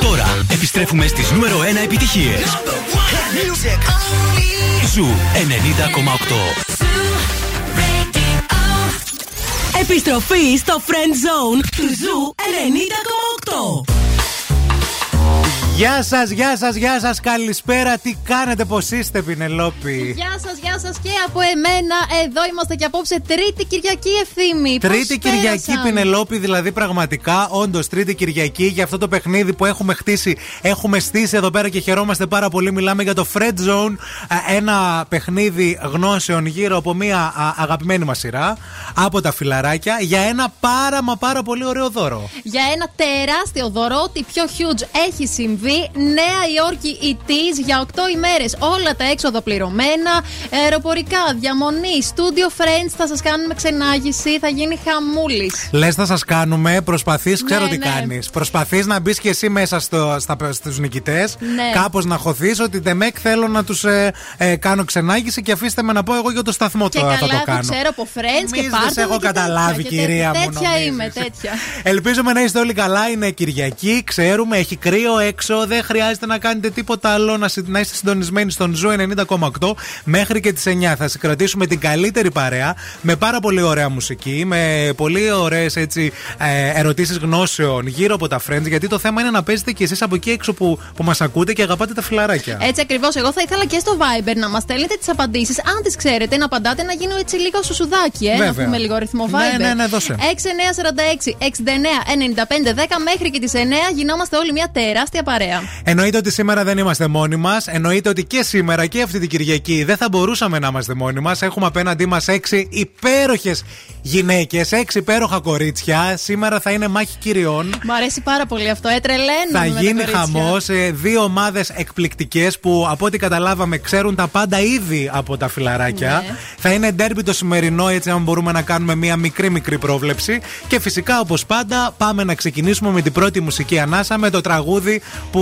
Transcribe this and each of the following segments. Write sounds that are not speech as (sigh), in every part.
Τώρα επιστρέφουμε στις νούμερο 1 επιτυχίες. Ζου 90,8. Επιστροφή στο Friend Zone του ZOO 90,8. Γεια σας, γεια σας, γεια σας, καλησπέρα. Τι κάνετε, πώς είστε, Πινελόπη; Γεια σας, γεια σας και από εμένα. Εδώ είμαστε και απόψε Τρίτη Κυριακή Ευθύμη. Τρίτη Πώς Κυριακή, πέρασαν; Πινελόπη, δηλαδή πραγματικά, όντως Τρίτη Κυριακή για αυτό το παιχνίδι που έχουμε χτίσει. Έχουμε στήσει εδώ πέρα και χαιρόμαστε πάρα πολύ. Μιλάμε για το Fred Zone, ένα παιχνίδι γνώσεων γύρω από μια αγαπημένη μας σειρά από τα φιλαράκια για ένα πάρα μα πάρα πολύ ωραίο δώρο. Για ένα τεράστιο δώρο, ότι πιο huge έχει συμβεί Νέα Υόρκη ητή για 8 ημέρες. Όλα τα έξοδα πληρωμένα. Αεροπορικά, διαμονή, studio friends θα σας κάνουμε ξενάγηση. Θα γίνει χαμούλης. Λες, θα σας κάνουμε. Προσπαθείς, ξέρω ναι, τι ναι. κάνεις. Προσπαθείς να μπεις και εσύ μέσα στο, στους νικητές. Ναι. Κάπως να χωθείς ότι τεμέκ θέλω να τους ε, ε, κάνω ξενάγηση και αφήστε με να πω εγώ για το σταθμό τώρα θα το κάνω. ξέρω από friends και πάρτι. Δεν έχω καταλάβει, κυρία μου. Τέτοια είμαι, τέτοια. Ελπίζουμε να είστε όλοι καλά. Είναι Κυριακή, ξέρουμε, έχει κρύο έξω δεν χρειάζεται να κάνετε τίποτα άλλο. Να, να είστε συντονισμένοι στον ZOO 90,8 μέχρι και τις 9. Θα σα κρατήσουμε την καλύτερη παρέα με πάρα πολύ ωραία μουσική, με πολύ ωραίες ε, ερωτήσεις γνώσεων γύρω από τα friends. Γιατί το θέμα είναι να παίζετε κι εσείς από εκεί έξω που, που μας ακούτε και αγαπάτε τα φιλαράκια. Έτσι ακριβώς. Εγώ θα ήθελα και στο Viber να μας στέλνετε τις απαντήσεις. Αν τις ξέρετε, να απαντάτε να γίνω έτσι λίγο σουσουδάκι. Ε, να πούμε λίγο ρυθμό ναι, Viber. Ναι, ναι, ναι, δώσε. 6946 69 95 10 μέχρι και τις 9 γινόμαστε όλοι μια τεράστια παρέα. Εννοείται ότι σήμερα δεν είμαστε μόνοι μας. Εννοείται ότι και σήμερα και αυτή την Κυριακή δεν θα μπορούσαμε να είμαστε μόνοι μας. Έχουμε απέναντί μας έξι υπέροχες γυναίκες, έξι υπέροχα κορίτσια. Σήμερα θα είναι μάχη κυριών. Μου αρέσει πάρα πολύ αυτό, έτρελαίνω. Θα γίνει χαμός. Ε, δύο ομάδες εκπληκτικές που από ό,τι καταλάβαμε ξέρουν τα πάντα ήδη από τα φιλαράκια. Ναι. Θα είναι ντέρμπι το σημερινό, έτσι αν μπορούμε να κάνουμε μία μικρή μικρή πρόβλεψη. Και φυσικά όπως πάντα πάμε να ξεκινήσουμε με την πρώτη μουσική ανάσα με το τραγούδι που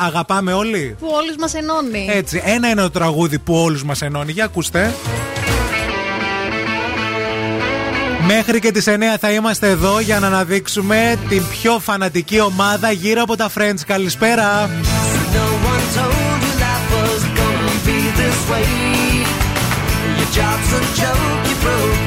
αγαπάμε όλοι. Που όλους μας ενώνει. Έτσι. Ένα είναι το τραγούδι που όλους μας ενώνει. Για ακούστε. Μέχρι και τις 9 θα είμαστε εδώ για να αναδείξουμε την πιο φανατική ομάδα γύρω από τα Friends. Καλησπέρα! even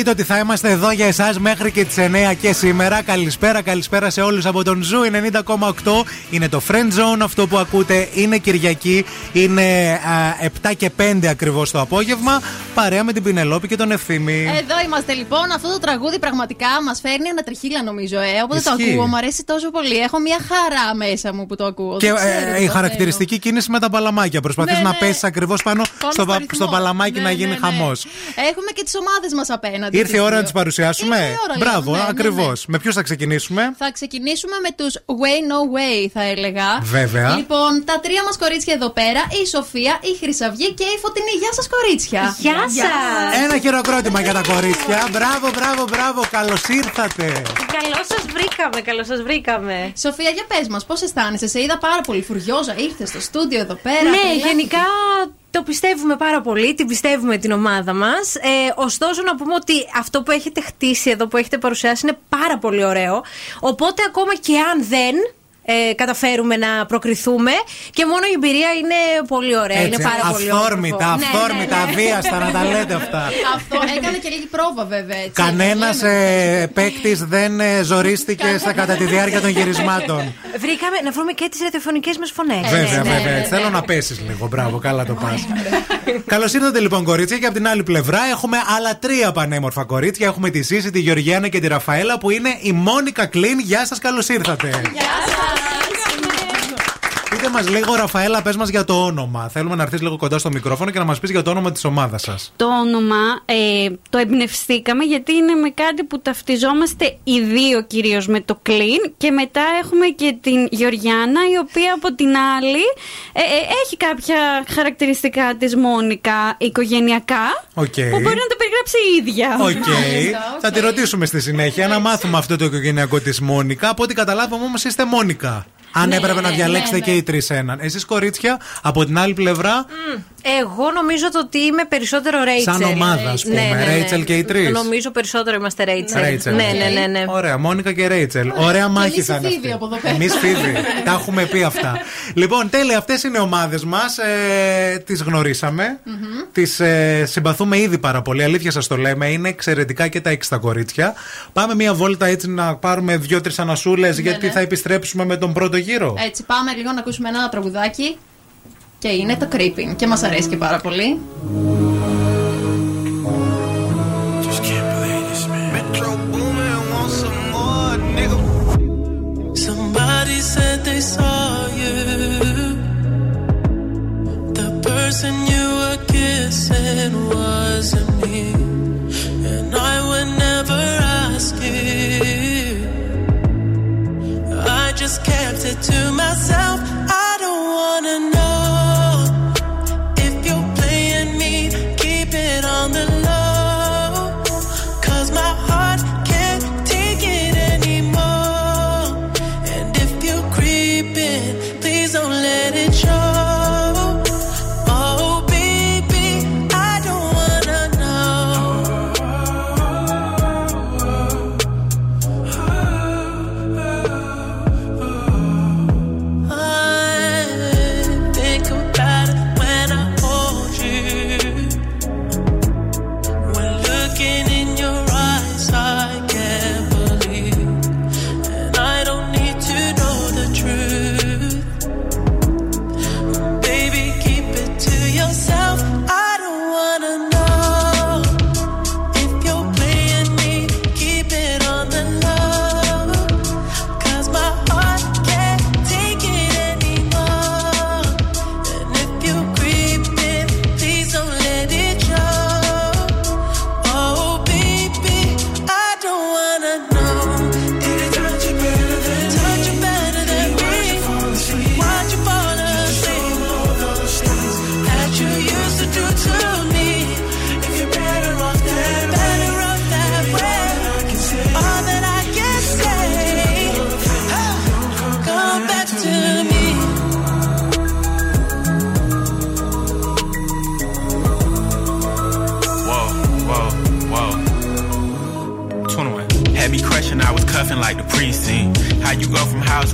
Εννοείται ότι θα είμαστε εδώ για εσάς μέχρι και τις 9 και σήμερα. Καλησπέρα, καλησπέρα σε όλους από τον ZOO 90,8. Είναι το Friend Zone αυτό που ακούτε. Είναι Κυριακή. Είναι α, 7 και 5 ακριβώς το απόγευμα. Παρέα με την Πινελόπη και τον Ευθύμη. Εδώ είμαστε λοιπόν. Αυτό το τραγούδι πραγματικά μας φέρνει ένα τριχίλα νομίζω. Ε. Όποτε το Ισχύει. ακούω, μου αρέσει τόσο πολύ. Έχω μια χαρά μέσα μου που το ακούω. Και Δεν ξέρω ε, τι η το χαρακτηριστική κίνηση με τα παλαμάκια. Προσπαθείς Ναι, να ναι. πέσεις ακριβώς πάνω Πάνω στο, στο πα- ρυθμό. στο παλαμάκι Ναι, να ναι, γίνει ναι. χαμός. Έχουμε και τις ομάδες μας απέναντι. Ήρθε η τις ώρα να δύο. τις παρουσιάσουμε. Ήρθε η ώρα, λέω, Μπράβο, ναι, ναι, ναι. ακριβώς. Με ποιους θα ξεκινήσουμε; Θα ξεκινήσουμε με τους Way No Way, θα έλεγα. Βέβαια. Λοιπόν, τα τρία μας κορίτσια εδώ πέρα, η Σοφία, η Χρυσαυγή και η Φωτεινή. Γεια σας, κορίτσια. Γεια σας! Ένα χειροκρότημα για τα κορίτσια. Μπράβο, μπράβο, μπράβο. Καλώς ήρθατε. Καλώς σας βρήκαμε, καλώς σας βρήκαμε. Σοφία, για πες μας, πώς αισθάνεσαι; Σε είδα πάρα πολύ φουριόζα. Ήρθες στο στούντιο εδώ πέρα. Ναι, τρελάθηκες. γενικά το πιστεύουμε πάρα πολύ, την πιστεύουμε την ομάδα μας. Ε, ωστόσο, να πούμε ότι αυτό που έχετε χτίσει εδώ, που έχετε παρουσιάσει, είναι πάρα πολύ ωραίο. Οπότε, ακόμα και αν δεν ε, καταφέρουμε να προκριθούμε, και μόνο η εμπειρία είναι πολύ ωραία. είναι πάρα πολύ αυθόρμητα, όμορφο. Ναι, αυθόρμητα, ναι, ναι. αβίαστα να τα λέτε αυτά. Αυτό έκανε και λίγη πρόβα, βέβαια. Έτσι. Κανένας Λέμε. ε, παίκτης δεν ε, ζορίστηκε στα, κατά τη διάρκεια των γυρισμάτων. Βρήκαμε να βρούμε και τις ραδιοφωνικές μας φωνές. βέβαια, ναι, βέβαια. ναι, έτσι. Θέλω ναι. να πέσεις λίγο. Μπράβο, καλά το πας. Καλώς ήρθατε λοιπόν, κορίτσια. Και από την άλλη πλευρά έχουμε άλλα τρία πανέμορφα κορίτσια. Έχουμε τη Σύση, τη Γεωργιάνα και τη Ραφαέλα που είναι η Μόνικα Κλίν. Γεια σας, καλώς ήρθατε. Yes. Πείτε μας λίγο, Ραφαέλα, πες μας για το όνομα. Θέλουμε να έρθεις λίγο κοντά στο μικρόφωνο και να μας πεις για το όνομα της ομάδας σας. Το όνομα ε, το εμπνευστήκαμε γιατί είναι με κάτι που ταυτιζόμαστε οι δύο κυρίως με το κλίν και μετά έχουμε και την Γεωργιάνα η οποία από την άλλη ε, ε, έχει κάποια χαρακτηριστικά της Μόνικα οικογενειακά Οκ. που μπορεί να τα περιγράψει η ίδια. Οκ. Μάλιστα, οκ. Θα τη ρωτήσουμε στη συνέχεια να μάθουμε αυτό το οικογενειακό της Μόνικα. Από ό,τι καταλάβαμε όμως είστε Μόνικα. Αν έπρεπε να διαλέξετε ναι, και οι τρεις έναν. Εσείς κορίτσια, από την άλλη πλευρά, Εγώ νομίζω το ότι είμαι περισσότερο Ρέιτσελ. σαν ομάδα, ας πούμε. Ρέιτσελ και οι τρεις. Νομίζω περισσότερο είμαστε Ρέιτσελ. Ρέιτσελ. Ναι, ναι, ναι. ναι. Ωραία, Μόνικα και Ρέιτσελ. Ωραία μάχη εμείς θα οι είναι. Φοίβη από εδώ πέρα. Εμείς φίβοι. Τα έχουμε πει αυτά. Λοιπόν, τέλεια, αυτές είναι οι ομάδες μας. Ε, τις γνωρίσαμε. Τις ε, συμπαθούμε ήδη πάρα πολύ. Αλήθεια σας το λέμε. Είναι εξαιρετικά και τα έξι τα κορίτσια. Πάμε μία βόλτα έτσι να πάρουμε δύο-τρει ανασούλες, γιατί ναι. θα επιστρέψουμε με τον πρώτο γύρο. Έτσι, πάμε λίγο να ακούσουμε ένα τραγουδάκι. Και είναι το Creeping. Και μας αρέσει και πάρα πολύ. Just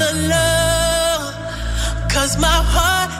the low. Cause my heart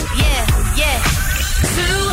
to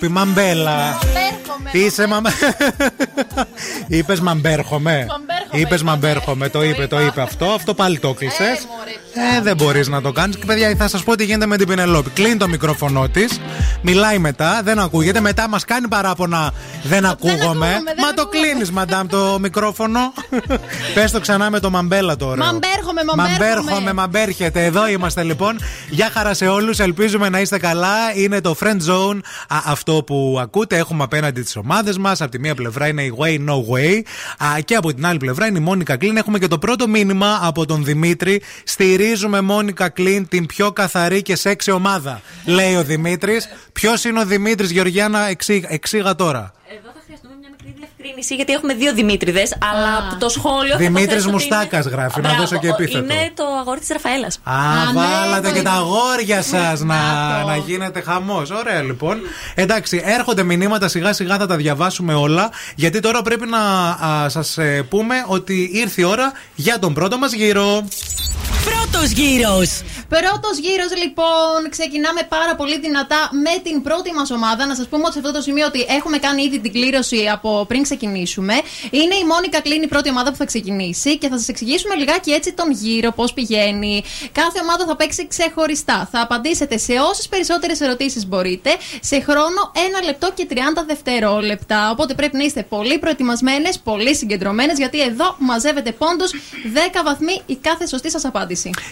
Μαμπέλα, Πινελόπη, μαμπέλα. Είσαι μαμ... Είπες μαμπέρχομαι. Είπες μαμπέρχομαι, το είπε, το είπε αυτό. Αυτό πάλι το κλείσε. Ε, δεν μπορείς να το κάνεις. Και παιδιά, θα σας πω τι γίνεται με την Πινελόπη. Κλείνει το μικρόφωνο της, μιλάει μετά, δεν ακούγεται. Μετά μας κάνει παράπονα, δεν ακούγομαι. ακούγομαι, δεν Μα το ακούγομαι. κλείνεις, μαντάμ, το μικρόφωνο. (laughs) Πες το ξανά με το μαμπέλα τώρα. Μαμπέρχομαι, μαμπέρχομαι. Μαμπέρχομαι, μαμπέρχεται. Εδώ είμαστε λοιπόν. Γεια χαρά σε όλους. Ελπίζουμε να είστε καλά. Είναι το Friend Zone α, αυτό που ακούτε. Έχουμε απέναντι τις ομάδες μας. Από τη μία πλευρά είναι η Way No Way. Α, και από την άλλη πλευρά είναι η Μόνικα Κλίν. Έχουμε και το πρώτο μήνυμα από τον Δημήτρη. Στηρίζουμε Μόνικα Κλίν την πιο καθαρή και σεξι ομάδα. Λέει ο Δημήτρης. Ποιος είναι ο Δημήτρης, Γεωργιάνα, εξή- εξήγα τώρα. Εδώ θα χρειαστούμε μια μικρή διευκρίνηση. μικρή νησί γιατί έχουμε δύο Δημήτριδες, αλλά από το σχόλιο. θα το Δημήτρης θέσω ότι Μουστάκας είναι- γράφει, να Μπράβο, δώσω και ο- επίθετο. Είναι το αγόρι της Ραφαέλας. Α, ναι, βάλατε το και τα είδα. αγόρια σας να, να γίνετε χαμός. Ωραία, λοιπόν. Εντάξει, έρχονται μηνύματα σιγά σιγά θα τα διαβάσουμε όλα. Γιατί τώρα πρέπει να σας πούμε ότι ήρθε η ώρα για τον πρώτο μας γύρο. Πρώτος γύρος. Πρώτος γύρος, λοιπόν, ξεκινάμε πάρα πολύ δυνατά με την πρώτη μας ομάδα. Να σας πούμε ότι σε αυτό το σημείο ότι έχουμε κάνει ήδη την κλήρωση από πριν ξεκινήσουμε. Είναι η Μόνικα Κλίν η πρώτη ομάδα που θα ξεκινήσει και θα σας εξηγήσουμε λιγάκι έτσι τον γύρο, πώς πηγαίνει. Κάθε ομάδα θα παίξει ξεχωριστά. Θα απαντήσετε σε όσες περισσότερες ερωτήσεις μπορείτε σε χρόνο 1 λεπτό και 30 δευτερόλεπτα. Οπότε πρέπει να είστε πολύ προετοιμασμένες, πολύ συγκεντρωμένες, γιατί εδώ μαζεύετε πόντου 10 βαθμοί η κάθε σωστή σας απάντηση.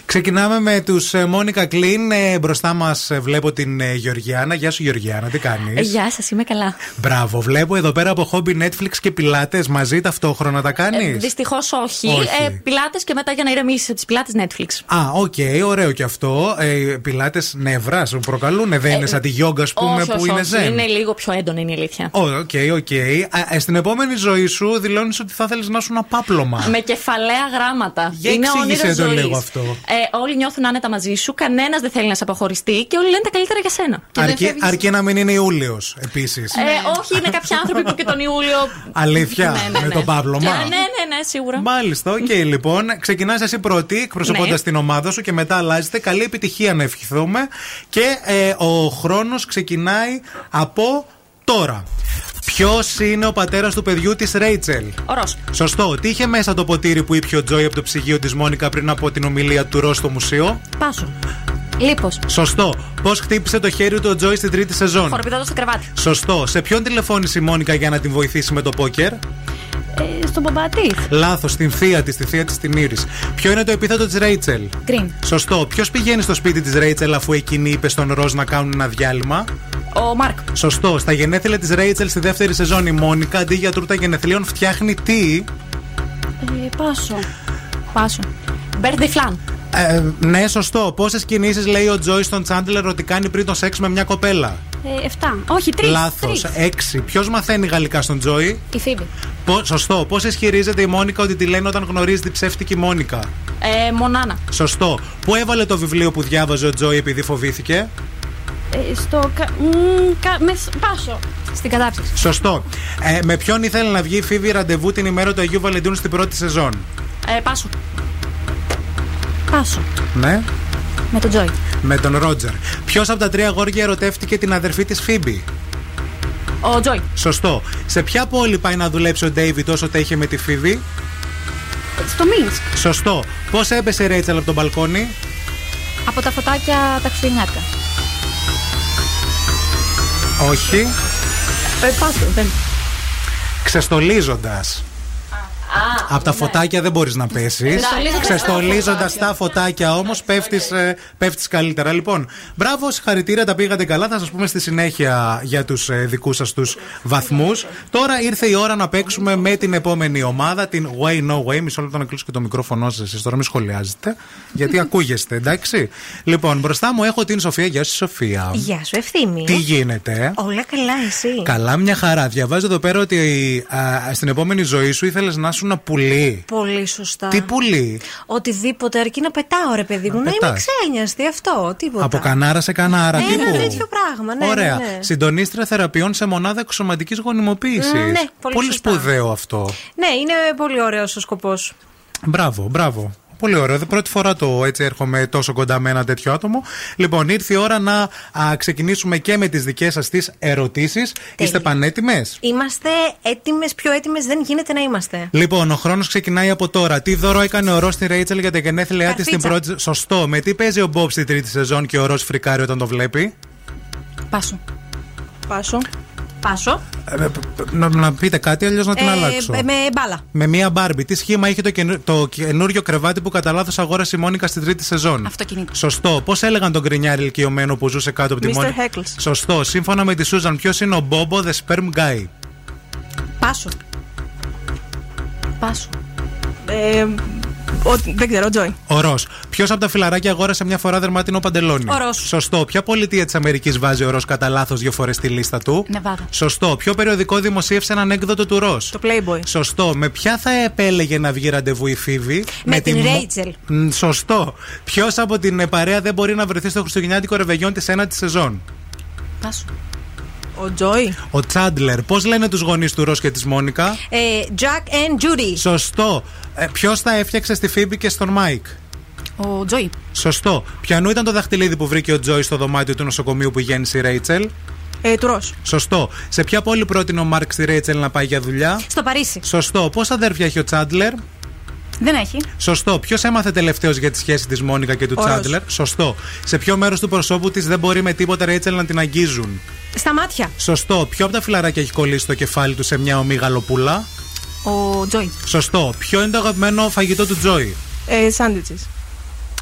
Ξεκινάμε με τους Μόνικα Κλίν. Ε, μπροστά μας βλέπω την ε, Γεωργιάνα. Γεια σου, Γεωργιάνα, τι κάνεις; Ε, Γεια σας, είμαι καλά. Μπράβο, βλέπω εδώ πέρα από χόμπι Netflix και πιλάτες μαζί ταυτόχρονα τα κάνεις; Δυστυχώς όχι. Όχι. Ε, πιλάτες και μετά για να ηρεμήσει τις πιλάτες Netflix. Α, οκ, ωραίο και αυτό. Ε, πιλάτες νεύρα σου προκαλούν. Δεν είναι σαν τη γιόγκα, ας πούμε, Ε, όχι, που όχι, είναι όχι. ζεν. Είναι λίγο πιο έντονη είναι η αλήθεια. Ω, OK, OK. Α, ε, Στην επόμενη ζωή σου δηλώνεις ότι θα θέλεις να είσαι ένα πάπλωμα. Με κεφαλαία γράμματα. Για είναι εξήγησέ όνειρο το ζωής. λίγο αυτό. Ε, όλοι νιώθουν άνετα μαζί σου, κανένας δεν θέλει να σε αποχωριστεί και όλοι λένε τα καλύτερα για σένα. Αρκεί, αρκεί να μην είναι Ιούλιος επίσης. Ε, όχι, είναι κάποιοι άνθρωποι που και τον Ιούλιο. Αλήθεια, Ναι, ναι, με ναι. το πάπλωμα. Και- Ναι, ναι, ναι, σίγουρα. Μάλιστα, οκ, λοιπόν. Ξεκινάς εσύ πρώτη, εκπροσωπώντας Ναι. την ομάδα σου και μετά αλλάζετε. Καλή επιτυχία να ευχηθούμε. Και ε, ο χρόνος ξεκινάει από τώρα. Ποιος είναι ο πατέρας του παιδιού της Ρέιτσελ; Ο Ρος. Σωστό. Τι είχε μέσα το ποτήρι που ήπιε ο Τζόι από το ψυγείο της Μόνικα πριν από την ομιλία του Ρος στο μουσείο; Πάσο. Λίπος. Σωστό. Πώς χτύπησε το χέρι του ο Τζόι στην τρίτη σεζόν; Χοροπηδάτο στο κρεβάτι. Σωστό. Σε ποιον τηλεφώνησε η Μόνικα για να την βοηθήσει με το πόκερ; Ε, στον μπαμπατή. Λάθος, στην θεία της, στη θεία της την Ήρης. Ποιο είναι το επίθετο της Ρέιτσελ; Green. Σωστό. Ποιος πηγαίνει στο σπίτι της Ρέιτσελ αφού εκείνη είπε στον Ροζ να κάνουν ένα διάλειμμα; Ο Μάρκ. Σωστό. Στα γενέθλια της Ρέιτσελ στη δεύτερη σεζόν η Μόνικα αντί για τούρτα γενεθλίων φτιάχνει τι; Ε, πάσο. Πάσο. Birthday flan. Ε, ναι, σωστό. Πόσες κινήσεις λέει ο Τζόι στον Τσάντλερ ότι κάνει πριν το σεξ με μια κοπέλα; Ε, 7. Όχι, 3. Λάθος. Έξι. Ποιος μαθαίνει γαλλικά στον Τζόι; Η Φίβη. Πο- σωστό. Πώς ισχυρίζεται η Μόνικα ότι τη λένε όταν γνωρίζει την ψεύτικη Μόνικα; Ε, Μονάνα. Σωστό. Πού έβαλε το βιβλίο που διάβαζε ο Τζόι επειδή φοβήθηκε; Ε, στο. κα- μ, κα- με, σ- πάσο. Στην κατάψυξη. Σωστό. Ε, με ποιον ήθελε να βγει η Φοίβη ραντεβού την ημέρα του Αγίου Βαλεντίνου στην πρώτη σεζόν; Ε, πάσο. Πάσο. Ναι. Με τον Τζόι. Με τον Ρότζερ. Ποιος από τα τρία αγόρια ερωτεύτηκε την αδερφή της Φίμπη; Ο Τζόι. Σωστό. Σε ποια πόλη πάει να δουλέψει ο Ντέιβιντ όσο τα είχε με τη Φοίβη. Στο Μίνσκ. Σωστό. Πώς έπεσε η Ρέιτσελ από το μπαλκόνι; Από τα φωτάκια τα χριστουγεννιάτικα. Όχι. Ε, πάσο. Δεν. Ξεστολίζοντας. Από τα φωτάκια δεν μπορείς να πέσεις. Ξεστολίζοντας Ξεστολίζοντας τα φωτάκια όμως πέφτεις καλύτερα. Λοιπόν, μπράβο, συγχαρητήρια, τα πήγατε καλά. Θα σας πούμε στη συνέχεια για τους δικούς σας τους βαθμούς. Τώρα ήρθε η ώρα να παίξουμε με την επόμενη ομάδα, την Way No Way. Μισό λεπτό να κλείσω και το μικρόφωνο σας. Εσείς τώρα μην σχολιάζετε, γιατί ακούγεστε, εντάξει. Λοιπόν, μπροστά μου έχω την Σοφία. Γεια σου, Σοφία. Γεια σου, ευθύμη. Τι γίνεται, Όλα καλά, εσύ; Καλά, μια χαρά. Διαβάζω εδώ πέρα ότι α, στην επόμενη ζωή σου ήθελες να σου ένα πουλί. Πολύ σωστά. Τι πουλί. Οτιδήποτε αρκεί να πετάω, ρε παιδί μου. Να Να, είμαι πετάς. ξένιαστη, αυτό. Τίποτα. Από κανάρα σε κανάρα, Ναι, τύπου. ένα τέτοιο πράγμα. Ναι, Ωραία. Ναι, ναι. Συντονίστρια θεραπείων σε μονάδα εξωματικής γονιμοποίησης. Μ, ναι, πολύ σωστά. σπουδαίο αυτό. ναι, είναι πολύ ωραίος ο σκοπός. Μπράβο, μπράβο. Πολύ ωραίο. Δεν πρώτη φορά το έτσι έρχομαι τόσο κοντά με ένα τέτοιο άτομο. Λοιπόν, ήρθε η ώρα να α, ξεκινήσουμε και με τις δικές σας τις ερωτήσεις. Είστε πανέτοιμες; Είμαστε έτοιμες, πιο έτοιμες δεν γίνεται να είμαστε. Λοιπόν, ο χρόνος ξεκινάει από τώρα. Τι δώρο έκανε ο Ρο στη Ρέιτσελ για τα γενέθλιά της στην Καρφίτσα. πρώτη. Σωστό. Με τι παίζει ο Μπομπ στη τρίτη σεζόν και ο Ρο φρικάρει όταν το βλέπει; Πάσο. Πάσο. Πάσο. Ε, ε, να, να πείτε κάτι, αλλιώς να την αλλάξω. Ε, με μπάλα. Με μία μπάρμπι. Τι σχήμα είχε το, καινου- το καινούριο κρεβάτι που κατά λάθος αγόρασε η Μόνικα στην τρίτη σεζόν; Αυτοκίνητο. Σωστό. Πώς έλεγαν τον γκρινιάρη ηλικιωμένο που ζούσε κάτω από τη Mr. Μόνικα; Heckles. Σωστό. Σύμφωνα με τη Σούζαν, ποιος είναι ο Μπόμπο the Sperm Guy; Πάσο. Πάσο. Ε, Ο, δεν ξέρω, ο Τζόι. Ο Ρος. Ποιος από τα φιλαράκια αγόρασε μια φορά δερματινό παντελόνι; Ο Ρος. Σωστό. Ποια πολιτεία της Αμερικής βάζει ο Ρος κατά λάθος δύο φορές στη λίστα του; Νεβάδα. Σωστό. Ποιο περιοδικό δημοσίευσε έναν έκδοτο του Ρος; Το Playboy. Σωστό. Με ποια θα επέλεγε να βγει ραντεβού η Φίβη; Με την μο- Ρέιτσελ. Μ, Σωστό. Ποιος από την ε, παρέα δεν μπορεί να βρεθεί στο Χριστουγεννιάτικο ρεβεγιόν της ένατης σεζόν; Πάσο. Ο Τζόι. Ο Τσάντλερ. Πώς λένε τους γονείς του Ρος και της Μόνικα; Ε, Jack and Judy. Σωστό. Ε, Ποιος τα έφτιαξε στη Φοίβη και στον Μάικ; Ο Τζόι. Σωστό. Ποιανού ήταν το δαχτυλίδι που βρήκε ο Τζόι στο δωμάτιο του νοσοκομείου που γέννησε η Ρέιτσελ; Ε, του Ρος. Σωστό. Σε ποια πόλη πρότεινε ο Μάρκ στη Ρέιτσελ να πάει για δουλειά; Στο Παρίσι. Σωστό. Πόσα αδέρφια έχει ο Τσάντλερ; Δεν έχει. Σωστό. Ποιος έμαθε τελευταίος για τη σχέση της Μόνικα και του Ο Ρος. Τσάντλερ; Σωστό. Σε ποιο μέρος του προσώπου της δεν μπορεί με τίποτα Ρέιτσελ να την αγγίζουν; Στα μάτια. Σωστό. Ποιο από τα φιλαράκια έχει κολλήσει το κεφάλι του σε μια ομή γαλοπούλα. Ο Τζόι. Σωστό. Ποιο είναι το αγαπημένο φαγητό του Τζόι; Ε, Σάντουιτσες.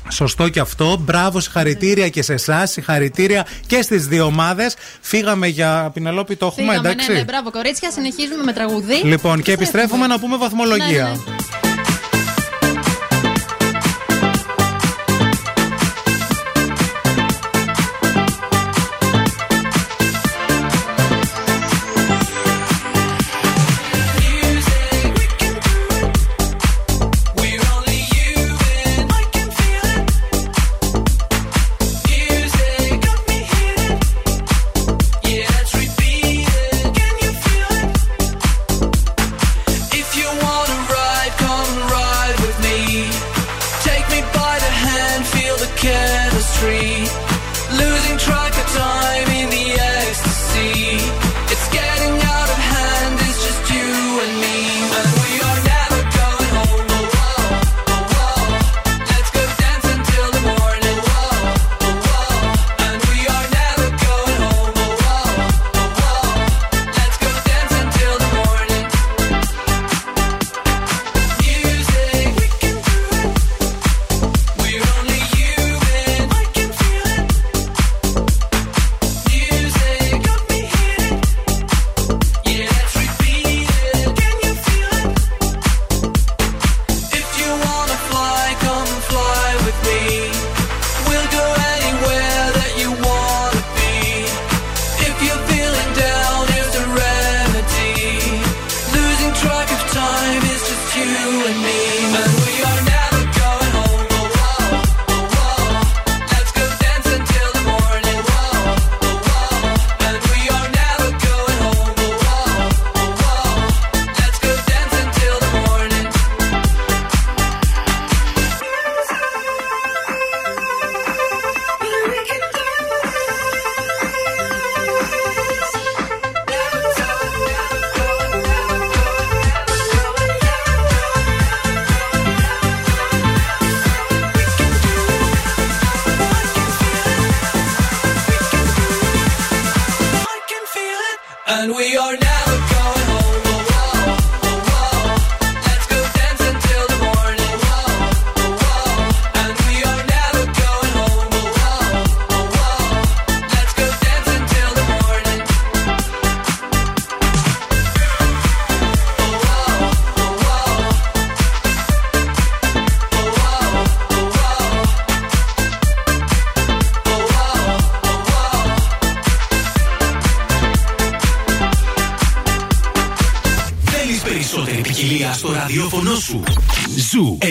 Σωστό και αυτό. Μπράβο, συγχαρητήρια και σε εσάς. Συγχαρητήρια και στις δύο ομάδες. Φύγαμε για Πινελόπη, το έχουμε, Φύγαμε, εντάξει; ναι, ναι, μπράβο, κορίτσια. Συνεχίζουμε με τραγουδί. Λοιπόν, και επιστρέφουμε να πούμε βαθμολογία. Ναι, ναι,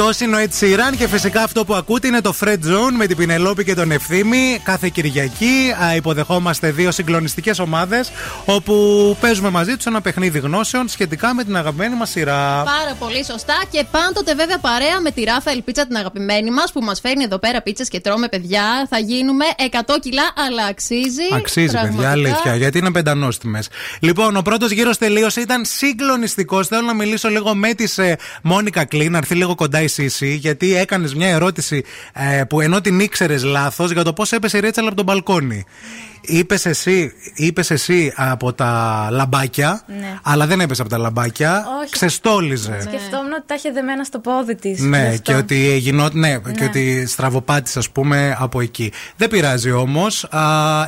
Αυτός είναι ο Ed Sheeran και φυσικά αυτό που ακούτε είναι το Fred Zone με την Πινελόπη και τον Ευθύμη. Κάθε Κυριακή α, υποδεχόμαστε δύο συγκλονιστικές ομάδες όπου παίζουμε μαζί τους ένα παιχνίδι γνώσεων σχετικά με την αγαπημένη μας σειρά. Πάρα πολύ σωστά. Και πάντοτε βέβαια παρέα με τη Ράφαελ Πίτσα την αγαπημένη μας που μας φέρνει εδώ πέρα πίτσες και τρώμε παιδιά. Θα γίνουμε 100 κιλά, αλλά αξίζει. Αξίζει, Πραγματικά. παιδιά, αλήθεια, γιατί είναι πεντανόστιμες. Λοιπόν, ο πρώτος γύρος τελείωσε, ήταν συγκλονιστικός. Θέλω να μιλήσω λίγο με τη ε, Μόνικα Κλίν, να έρθει λίγο κοντά η Σύση, γιατί έκανες μια ερώτηση ε, που ενώ την ήξερες λάθος για το πώς έπεσε η Ρέτσαλ από τον μπαλκόνι. Είπες εσύ, είπες εσύ από τα λαμπάκια, Ναι. αλλά δεν έπεσε από τα λαμπάκια. Όχι. Ξεστόλιζε. Σκεφτόμουν ότι τα είχε δεμένα στο πόδι της. Ναι, και ότι, γινό, ναι, και ότι στραβοπάτησε, ας πούμε, από εκεί. Δεν πειράζει όμως.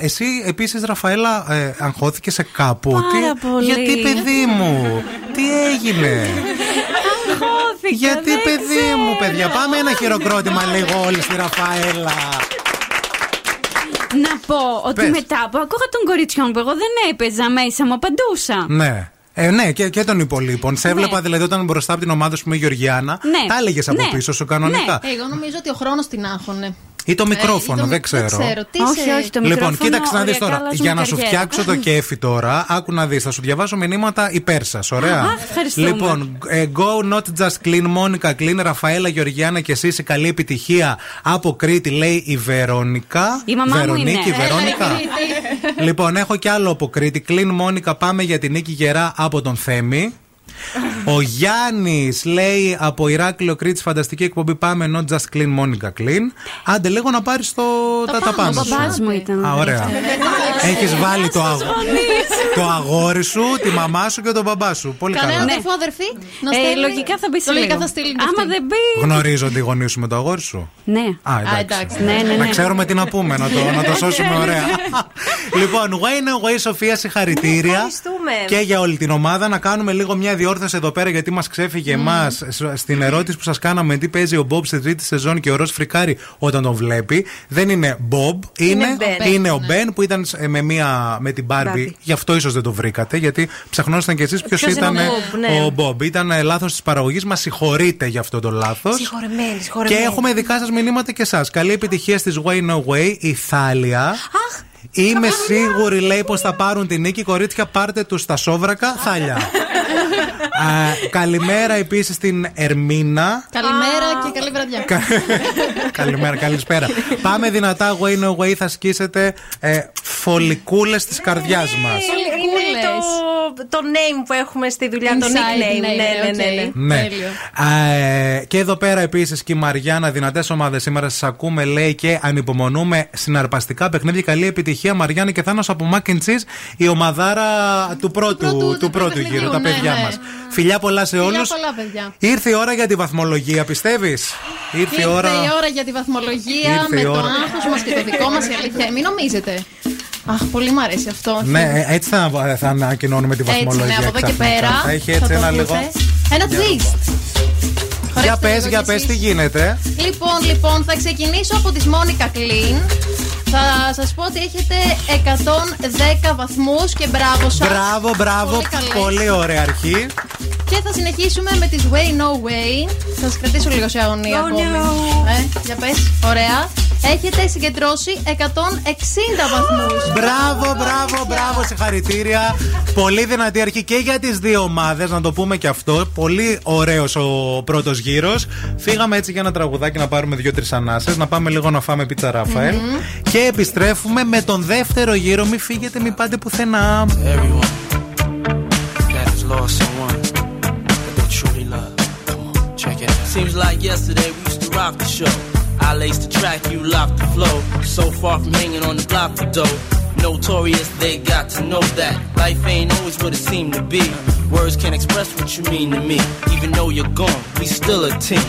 Εσύ επίσης, Ραφαέλα, ε, αγχώθηκες σε κάπου. Πάρα Τι- πολύ. Γιατί, παιδί μου, τι έγινε; (laughs) Αγχώθηκα, Γιατί, δεν παιδί ξέρω. μου, παιδιά, πάμε ένα χειροκρότημα λίγο όλοι στη Ραφαέλα. Να πω ότι Πες. μετά που ακούγα των κοριτσιών που εγώ δεν έπαιζα μέσα μου, απαντούσα. Ναι. Ε, ναι, και, και των υπολείπων. Σε έβλεπα δηλαδή όταν μπροστά από την ομάδα σου με η Γεωργιάνα. Ναι. Τα έλεγες από Ναι. πίσω σου κανονικά. Εγώ νομίζω ότι ο χρόνος την άγχωνε. Ή το μικρόφωνο, ή το δεν μι- ξέρω. Δεν ξέρω. Τι Όχι, σε- όχι, το Λοιπόν, μικρόφωνο κοίταξε να δεις οριακά τώρα. αλλάζουν Για να σου καριέρα. φτιάξω το κέφι τώρα, άκου να δεις. Θα σου διαβάσω μηνύματα υπέρ σας. Ωραία. Αχ, ευχαριστούμε. Λοιπόν, ε, go not just clean, Μόνικα clean, Ραφαέλα Γεωργιάνα και εσεί καλή επιτυχία από Κρήτη, λέει η Βερόνικα. Η μαμά μου Βερονίκη, είναι. Βερόνικα. Έλα, Κρήτη. λοιπόν, έχω κι άλλο από Κρήτη. Clean, Μόνικα, πάμε για την νίκη γερά από τον Θέμη. Ο Γιάννης λέει από Ηράκλειο Κρήτη, φανταστική εκπομπή. Πάμε not just clean, Μόνικα clean. Άντε λίγο να πάρεις τα, τα πάνω, πάνω Ο σου. μπαμπάς μου ήταν. Α, ωραία. Έχεις βάλει το, αγ... το αγόρι σου, τη μαμά σου και τον μπαμπά σου. Πολύ Κανένα καλά. αδερφό αδερφή. Να Ε, στέλνει. λογικά θα μπεις σε Λογικά λίγο. θα στείλει. και Άμα αυτή. δεν μπει. Γνωρίζονται οι γονείς σου με το αγόρι σου; Ναι. Α, εντάξει. εντάξει. Ναι, ναι, Να ναι. ξέρουμε τι να πούμε, να το, να το σώσουμε ωραία. λοιπόν, Wayne Away, Σοφία, συγχαρητήρια. Ευχαριστούμε. Και για όλη την ομάδα. Να κάνουμε λίγο μια διόρθωση εδώ πέρα, γιατί μας ξέφυγε εμάς στην ερώτηση που σας κάναμε τι παίζει ο Μπομπ στη τρίτη σεζόν και ο Ρος φρικάρει όταν τον βλέπει. Δεν είναι Μπομπ, είναι, Ben. είναι ο Μπεν που ήταν ε, με, μία, με την Μπάρμπι. Barbie. Γι' αυτό ίσως δεν το βρήκατε, γιατί ψαχνόσασταν κι εσείς ποιος Ποιος ήταν είναι ο Bob, ναι. ο Μπομπ. Ήταν λάθος της παραγωγής, μα συγχωρείτε για αυτό το λάθος. Συγχωρεμένη, Και συγχωρεμένη. έχουμε δικά σας μηνύματα και εσάς. Καλή επιτυχία στη Way No Way, η Θάλια. Αχ, Είμαι σίγουρη, λέει, πως θα πάρουν την νίκη. Κορίτσια, πάρτε τους στα σόβρακα, Θάλια. (laughs) Α, καλημέρα επίσης στην Ερμίνα. Καλημέρα και καλή βραδιά. Καλημέρα, καλησπέρα. Πάμε δυνατά, way no way, θα σκίσετε ε, φωλικούλες της καρδιάς μας. Είναι το, το name που έχουμε στη δουλειά, το Inside nickname. name, Ναι, ναι, ναι. ναι. Ναι. Α, ε, και εδώ πέρα επίσης και η Μαριάννα, δυνατές ομάδες σήμερα σας ακούμε, λέει και ανυπομονούμε συναρπαστικά παιχνίδια. Καλή επιτυχία, Μαριάννα και Θάνος από Mac and Cheese, η ομαδάρα του πρώτου, του πρώτου, παιχνιδιού, γύρου, τα ναι, παιδιά ναι. μας. Φιλιά πολλά σε όλους. Φιλιά πολλά, παιδιά. Ήρθε η ώρα για τη βαθμολογία, πιστεύεις; Ήρθε η ώρα. Ήρθε η ώρα για τη βαθμολογία Ήρθε με η το ώρα. άγχος μας και το δικό μας η αλήθεια. Μην νομίζετε. Αχ, πολύ μου αρέσει αυτό. Ναι, ε, έτσι θα, θα ανακοινώνουμε τη Έτσι, βαθμολογία. ναι, από εδώ και ξαφνικά. πέρα. Θα έχει θα έτσι το ένα ακούτε. λίγο. Ένα twist. Για πες, λίγο για κι πες, εσείς. τι γίνεται; Λοιπόν, λοιπόν, θα ξεκινήσω από τη Μόνικα Κλίν. Θα σας πω ότι έχετε 110 βαθμούς και μπράβο σας. Μπράβο, μπράβο. Πολύ καλές. Πολύ ωραία αρχή. Και θα συνεχίσουμε με τις Way No Way. Θα σας κρατήσω λίγο σε αγωνία Oh, ακόμη. no. Ε, για πες. Ωραία. Έχετε συγκεντρώσει 160 βαθμούς. Μπράβο, μπράβο, μπράβο, συγχαρητήρια. Πολύ δυνατή αρχή και για τις δύο ομάδες, να το πούμε και αυτό. Πολύ ωραίος ο πρώτος γύρος. Φύγαμε έτσι για ένα τραγουδάκι να πάρουμε δύο-τρεις ανάσες, να πάμε λίγο να φάμε πίτσα Ραφαέλ. Και επιστρέφουμε με τον δεύτερο γύρο. Μην φύγετε, μην πάτε πουθενά. Everyone that has lost someone that they truly love. Come on, check it out. Seems like yesterday we used to rock the show. I laced the track, you locked the flow. So far from hanging on the block for dough. Notorious, they got to know that life ain't always what it seemed to be. Words can't express what you mean to me. Even though you're gone, we still a team.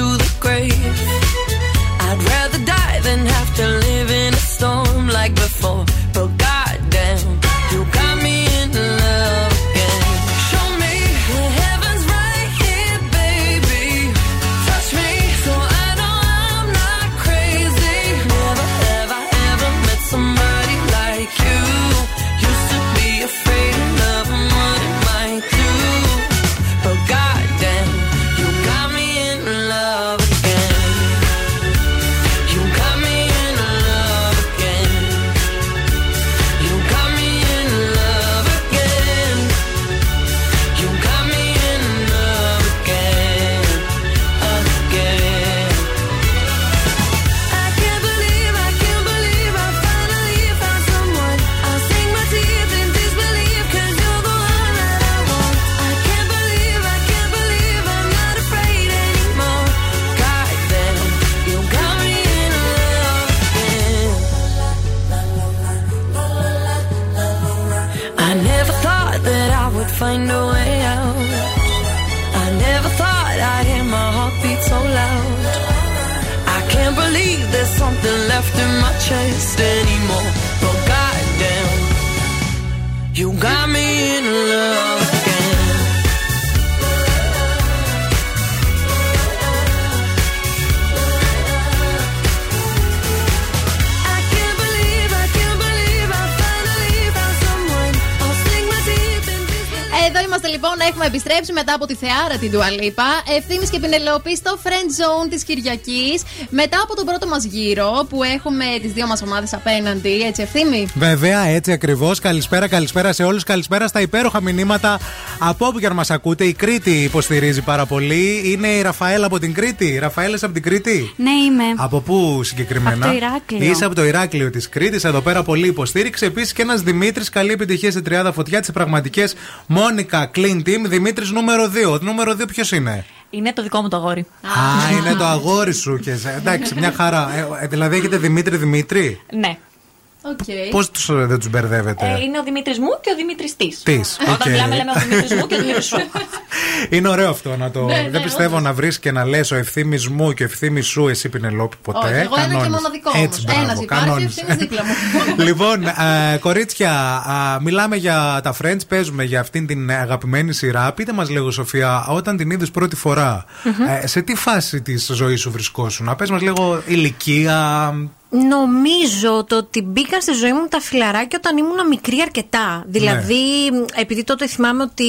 To the grave. Επιστρέψει μετά από τη θεάρα την Τουαλίπα. Ευθύνη και Πινελόπη στο Friend Zone της Κυριακής. Μετά από τον πρώτο μας γύρο που έχουμε τις δύο μας ομάδες απέναντι, έτσι ευθύνη. Βέβαια, έτσι ακριβώς. Καλησπέρα, καλησπέρα σε όλους. Καλησπέρα στα υπέροχα μηνύματα από όπου και αν μας ακούτε. Η Κρήτη υποστηρίζει πάρα πολύ. Είναι η Ραφαέλα από την Κρήτη. Ραφαέλα από την Κρήτη; Ναι, είμαι. Από πού συγκεκριμένα; Από το Ηράκλειο. Είσαι από το Ηράκλειο της Κρήτης. Εδώ πέρα πολύ υποστήριξη. Επίσης και ένας Δημήτρης. Καλή επιτυχία σε 30 φωτιά. Τις πραγματικές Μόνικα Clean Team. Δημήτρη νούμερο 2. Νούμερο 2 ποιος είναι; Είναι το δικό μου το αγόρι. Α, είναι το αγόρι σου. Και, σε- εντάξει, μια χαρά. Ε, ε, δηλαδή έχετε Δημήτρη Δημήτρη; Ναι. Okay. Πώς τους, ε, δεν τους μπερδεύετε; Ε, είναι ο Δημήτρης μου και ο Δημήτρης της. Της, Όταν οκ. μιλάμε, λέμε ο Δημήτρη μου και ο Δημήτρης σου. (laughs) Είναι ωραίο αυτό να το. Ναι, ναι, δεν πιστεύω να βρεις και να λες ο Ευθύμη μου και ο Ευθύμη σου, εσύ Πινελόπη, ποτέ. Όχι, εγώ ένα και Κανόνες. μοναδικό όμως. Έτσι, μπράβο, Ένας υπάρχει, κανόνες. Ευθύμη δίπλα μου. (laughs) λοιπόν, ε, κορίτσια, α, μιλάμε για τα Friends, παίζουμε για αυτήν την αγαπημένη σειρά. Πείτε μας λίγο, Σοφία, όταν την είδες πρώτη φορά, ε, σε τι φάση της ζωής σου βρισκόσουν, να πες μας λίγο ηλικία. Νομίζω το ότι μπήκαν στη ζωή μου τα φιλαράκια όταν ήμουν μικρή αρκετά. Δηλαδή, επειδή τότε θυμάμαι ότι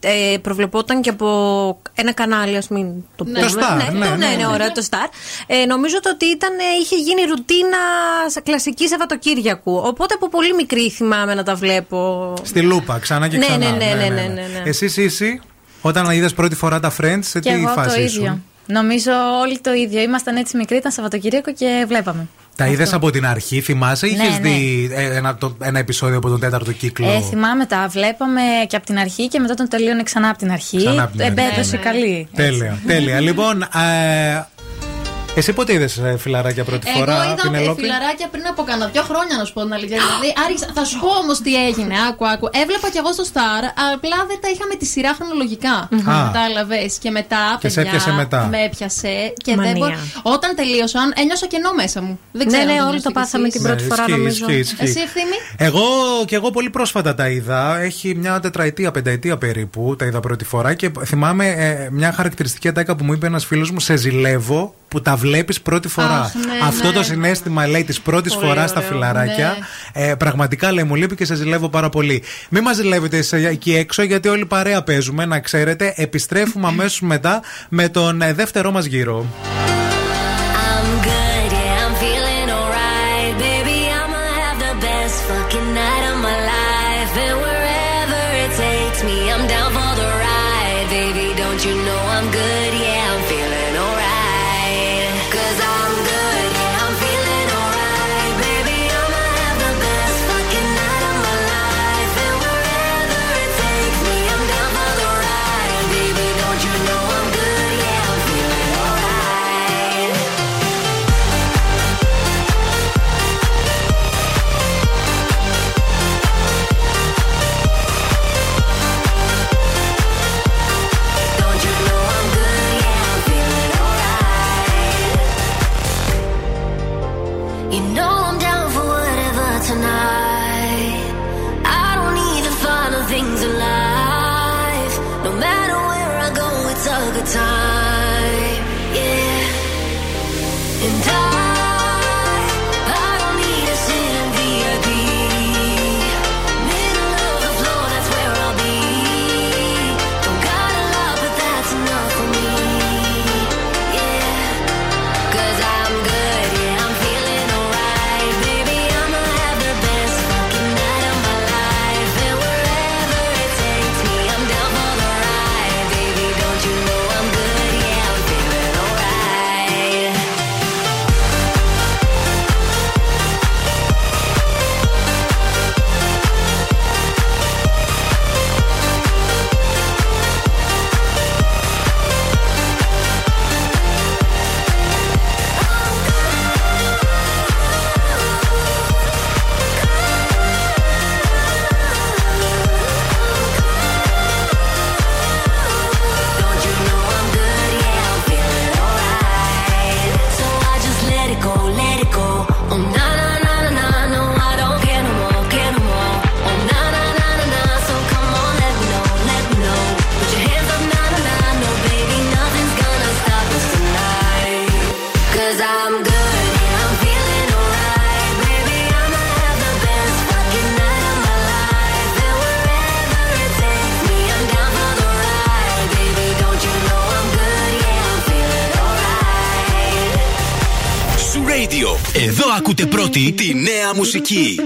ε, προβλεπόταν και από ένα κανάλι, ας μην το Ναι. πούμε. Το Star, ναι, ναι, ναι, ναι, ναι. ναι, ωραία, το Star. Ε, νομίζω το ότι ήταν, ε, είχε γίνει ρουτίνα σε κλασική Σαββατοκύριακου. Οπότε από πολύ μικρή θυμάμαι να τα βλέπω. Στη λούπα, ξανά και Ναι, ξανά. ναι, ναι, ναι, ναι, ναι, ναι. Εσύ, εσύ, όταν είδες πρώτη φορά τα Friends, σε Και τι εγώ φάση το ήσουν; ίδιο. Νομίζω όλοι το ίδιο. Ήμασταν έτσι μικροί, ήταν Σαββατοκύριακο και βλέπαμε. Τα είδες από την αρχή, θυμάσαι, ή Ναι, είχες ναι. δει ε, ένα, το- ένα επεισόδιο από τον τέταρτο κύκλο; Ε, θυμάμαι τα βλέπαμε και από την αρχή και μετά τον τελείωνε ξανά από την αρχή. Ξανά απ' την αρχή. Εμπέδωσε Ναι, καλή. Τέλεια, τέλεια. λοιπόν, ε, εσύ πότε είδες φιλαράκια πρώτη Εγώ φορά, είδα ε, Πινελόπη. φιλαράκια πριν από κανένα δύο χρόνια, να σου πω την αλήθεια. Δηλαδή, άρχισα, θα σου πω όμως τι έγινε. Άκου, άκου. Έβλεπα κι εγώ στο Star, απλά δεν τα είχαμε τη σειρά χρονολογικά. Α. Κατάλαβες. Και μετά, Και σε παιδιά, έπιασε μετά. με έπιασε. Και Μανία. δεν μπο... Όταν τελείωσαν, ένιωσα κενό μέσα μου. Δεν Ναι, ξέρω. ναι, αν όλοι νιώσετε το κι πάθαμε εσείς. την πρώτη φορά, ισχύει, νομίζω. ισχύει, ισχύει. Εσύ ευθύνη. Εγώ και εγώ πολύ πρόσφατα τα είδα. Έχει μια τετραετία, πενταετία περίπου. Τα είδα πρώτη φορά και θυμάμαι ε, μια χαρακτηριστική ατάκα που μου είπε ένας φίλος μου: Σε ζηλεύω που τα βλέπεις πρώτη φορά. Αχ, ναι, Αυτό ναι. το συνέστημα λέει της πρώτης Πολύ φοράς στα ωραίο, φιλαράκια. Ε, πραγματικά λέει μου λείπει και σε ζηλεύω πάρα πολύ. Μην μας ζηλεύετε εσείς εκεί έξω γιατί όλοι παρέα παίζουμε, να ξέρετε. Επιστρέφουμε (clears throat) αμέσως μετά με τον ε, δεύτερό μας γύρο. Πρώτη τη νέα μουσική.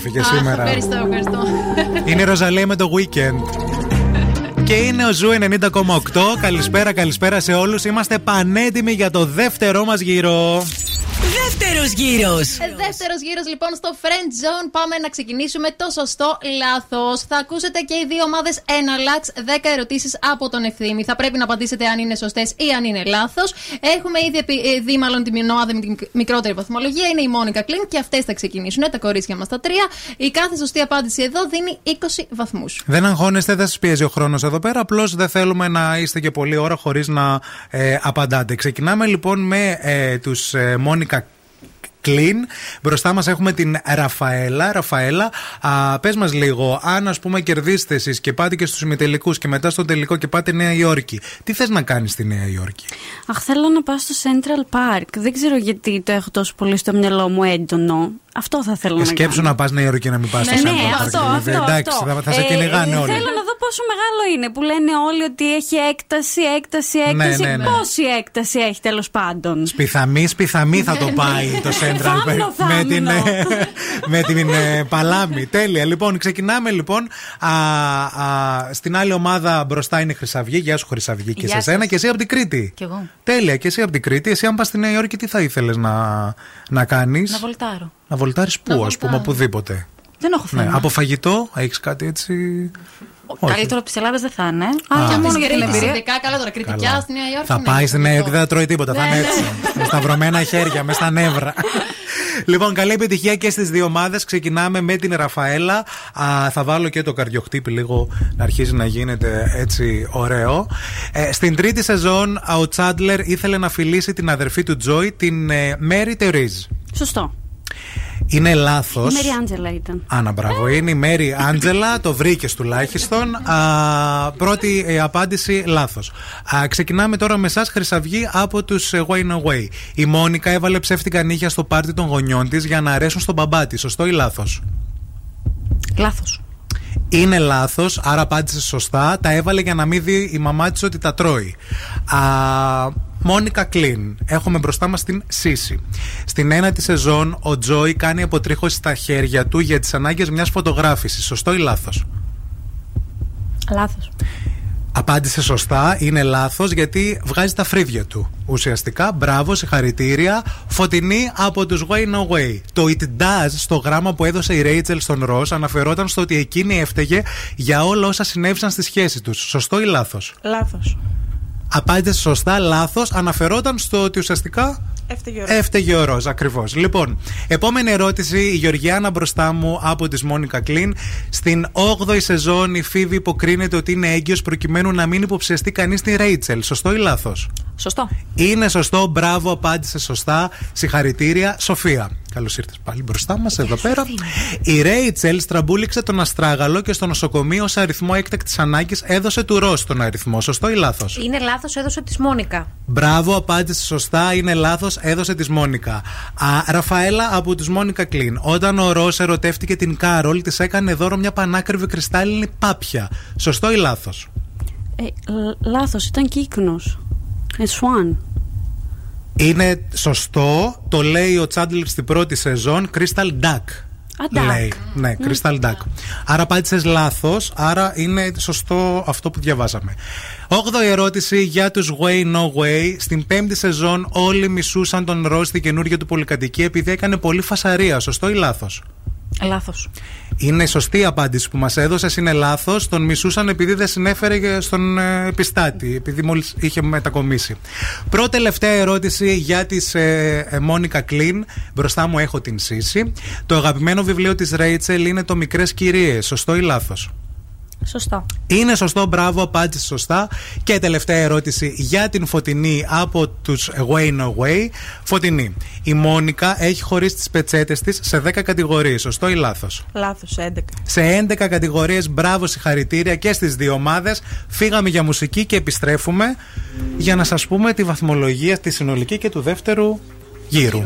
Όμορφη και Αχ, σήμερα. Ευχαριστώ, ευχαριστώ. Είναι η Ροζαλία με το Weeknd. Και είναι ο ZOO 90,8. Καλησπέρα, καλησπέρα σε όλους. Είμαστε πανέτοιμοι για το δεύτερό μας γύρο. Δεύτερος γύρος. Δεύτερος γύρος λοιπόν στο Friend Zone. Πάμε να ξεκινήσουμε το σωστό λάθος. Θα ακούσετε και οι δύο ομάδες εναλλάξ 10 ερωτήσεις από τον Ευθύμη. Θα πρέπει να απαντήσετε αν είναι σωστές ή αν είναι λάθος. Έχουμε ήδη επι- ε, δει μάλλον την ομάδα με την μικρότερη βαθμολογία. Είναι η Μόνικα Clean και αυτές θα ξεκινήσουν. Τα κορίτσια μας τα τρία. Η κάθε σωστή απάντηση εδώ δίνει 20 βαθμούς. Δεν αγχώνεστε, δεν σας πιέζει ο χρόνος εδώ πέρα. Απλώς δεν θέλουμε να είστε και πολλή ώρα χωρίς να ε, απαντάτε. Ξεκινάμε λοιπόν με ε, τους ε, Μόνικα Κλίν. Μπροστά μας έχουμε την Ραφαέλα. Ραφαέλα, πες μας λίγο, αν ας πούμε κερδίσετε εσεί και πάτε και στους ημιτελικούς και μετά στο τελικό και πάτε Νέα Υόρκη, τι θες να κάνεις στη Νέα Υόρκη; Αχ, θέλω να πάω στο Central Park. Δεν ξέρω γιατί το έχω τόσο πολύ στο μυαλό μου έντονο. Αυτό θα θέλω Και να σκέψου κάνω. να πας Νέα Υόρκη και να μην πας στο Ναι, Central ναι, Park, αυτό, δηλαδή. αυτό, Εντάξει, αυτό. θα, θα σε Ε, κυνηγάνε ε, όλοι. Θέλω να δω πόσο μεγάλο είναι που λένε όλοι ότι έχει έκταση, έκταση, Ναι, έκταση. ναι, ναι. Πόση έκταση έχει τέλος πάντων; Σπιθαμή, σπιθαμή θα το πάει το Central Θάμνο, Park με την, θάμνο. με την ε, Παλάμη. Τέλεια. Λοιπόν, ξεκινάμε λοιπόν. Α, α, στην άλλη ομάδα μπροστά είναι η Χρυσαυγή. Γεια σου, Χρυσαυγή, και Γεια σε σένα σας. και εσύ από την Κρήτη. Κι εγώ. Τέλεια, και εσύ από την Κρήτη. Εσύ, αν πας στη Νέα Υόρκη, τι θα ήθελες να, να κάνεις; Να βολτάρω. Να βολτάρεις πού, ας πούμε, βολτάρω. οπουδήποτε. Δεν έχω θέμα. Ναι, από φαγητό, έχεις κάτι έτσι. Όχι. Καλύτερο από τις Ελλάδα δεν θα είναι. Α. Αλλά μόνο Της για την Κρήτης, εμπειρία. ειδικά καλά τώρα. Κριτικιά Καλά. στη Νέα Υόρκη. Θα ναι, πάεις στη Νέα αυτό. Υόρκη, δεν θα τρώει τίποτα. Θα Ναι, είναι ναι. έτσι. με σταυρωμένα χέρια, με στα νεύρα. λοιπόν, καλή επιτυχία και στις δύο ομάδες. Ξεκινάμε με την Ραφαέλα. Α, θα βάλω και το καρδιοχτύπη λίγο να αρχίσει να γίνεται έτσι ωραίο. Ε, στην τρίτη σεζόν, α, ο Τσάντλερ ήθελε να φιλήσει την αδερφή του Τζόι, την ε, Μέρι Τερίζ. Σωστό. Είναι λάθος. Η Μέρι Άντζελα ήταν. Άνα, μπράβο. Είναι η Μέρι Άντζελα, (laughs) το βρήκε τουλάχιστον. Α, πρώτη ε, απάντηση λάθος. Ξεκινάμε τώρα με εσάς, Χρυσαυγή, από τους Wayne Away. Η Μόνικα έβαλε ψεύτικα νύχια στο πάρτι των γονιών της για να αρέσουν στον μπαμπά της. Σωστό ή λάθος; Λάθος. Είναι λάθος, άρα απάντησε σωστά. Τα έβαλε για να μην δει η μαμά της ότι τα τρώει. Α, Μόνικα Κλίν. Έχουμε μπροστά μας την Σύση. Στην ένατη σεζόν, ο Τζόι κάνει αποτρίχωση στα χέρια του για τις ανάγκες μιας φωτογράφησης. Σωστό ή λάθος; Λάθος. Απάντησε σωστά, είναι λάθος γιατί βγάζει τα φρύδια του. Ουσιαστικά, μπράβο, συγχαρητήρια. Φωτεινή από τους Wayne Away. Το It Does στο γράμμα που έδωσε η Ρέιτσελ στον Ρο αναφερόταν στο ότι εκείνη έφταιγε για όλα όσα συνέβησαν στη σχέση τους. Σωστό ή λάθος; Λάθος. Απάντησε σωστά, λάθος. Αναφερόταν στο ότι ουσιαστικά Έφταιγε ο Ροζ. Έφταιγε ο Ροζ, ακριβώς. Λοιπόν, επόμενη ερώτηση. Η Γεωργιάνα μπροστά μου από τη Μόνικα Κλίν. Στην 8η σεζόν η Φίβη υποκρίνεται ότι είναι έγκυος προκειμένου να μην υποψιαστεί κανείς τη Ρέιτσελ. Σωστό ή λάθος; Σωστό. Είναι σωστό, μπράβο, απάντησε σωστά. Συγχαρητήρια, Σοφία. Καλώς ήρθες πάλι μπροστά μας εδώ πέρα. Η Ρέιτσελ στραμπούληξε τον Αστράγαλο και στο νοσοκομείο ω αριθμό έκτακτης ανάγκης έδωσε του Ρο τον αριθμό. Σωστό ή λάθος; Είναι λάθος, έδωσε της Μόνικα. Μπράβο, απάντησε σωστά. Είναι λάθος, έδωσε της Μόνικα. Α, Ραφαέλα από τους Μόνικα Κλίν. Όταν ο Ρο ερωτεύτηκε την Κάρολ, της έκανε δώρο μια πανάκριβη κρυστάλλινη πάπια. Σωστό ή λάθος; Ε, Λάθος, ήταν κύκνο. Ε, σουάν. Είναι σωστό, το λέει ο Τσάντλερ στην πρώτη σεζόν, Crystal Duck. duck. Λέει. Ναι, Crystal Duck. Άρα απάντησε λάθος, άρα είναι σωστό αυτό που διαβάσαμε. Όγδοη ερώτηση για τους Way No Way. Στην πέμπτη σεζόν όλοι μισούσαν τον Ρος στην καινούργια του πολυκατοικία επειδή έκανε πολύ φασαρία. Σωστό ή λάθος; Λάθος. Είναι σωστή η απάντηση που μας έδωσες. Είναι λάθος. Τον μισούσαν επειδή δεν συνέφερε στον ε, επιστάτη, επειδή μόλις είχε μετακομίσει. Πρώτη τελευταία ερώτηση για τη ε, ε, Μόνικα Κλίν. Μπροστά μου έχω την Σύση. Το αγαπημένο βιβλίο της Ρέιτσελ είναι το Μικρές Κυρίες. Σωστό ή λάθος; Σωστό. Είναι σωστό, μπράβο, απάντησε σωστά. Και τελευταία ερώτηση για την Φωτεινή από τους Wayne Away. Φωτεινή. Η Μόνικα έχει χωρίσει τις πετσέτες της σε 10 κατηγορίες. Σωστό ή λάθος; Λάθος, 11. Σε 11 κατηγορίες μπράβο συγχαρητήρια και στις δύο ομάδες Φύγαμε για μουσική και επιστρέφουμε Για να σας πούμε τη βαθμολογία Τη συνολική και του δεύτερου γύρου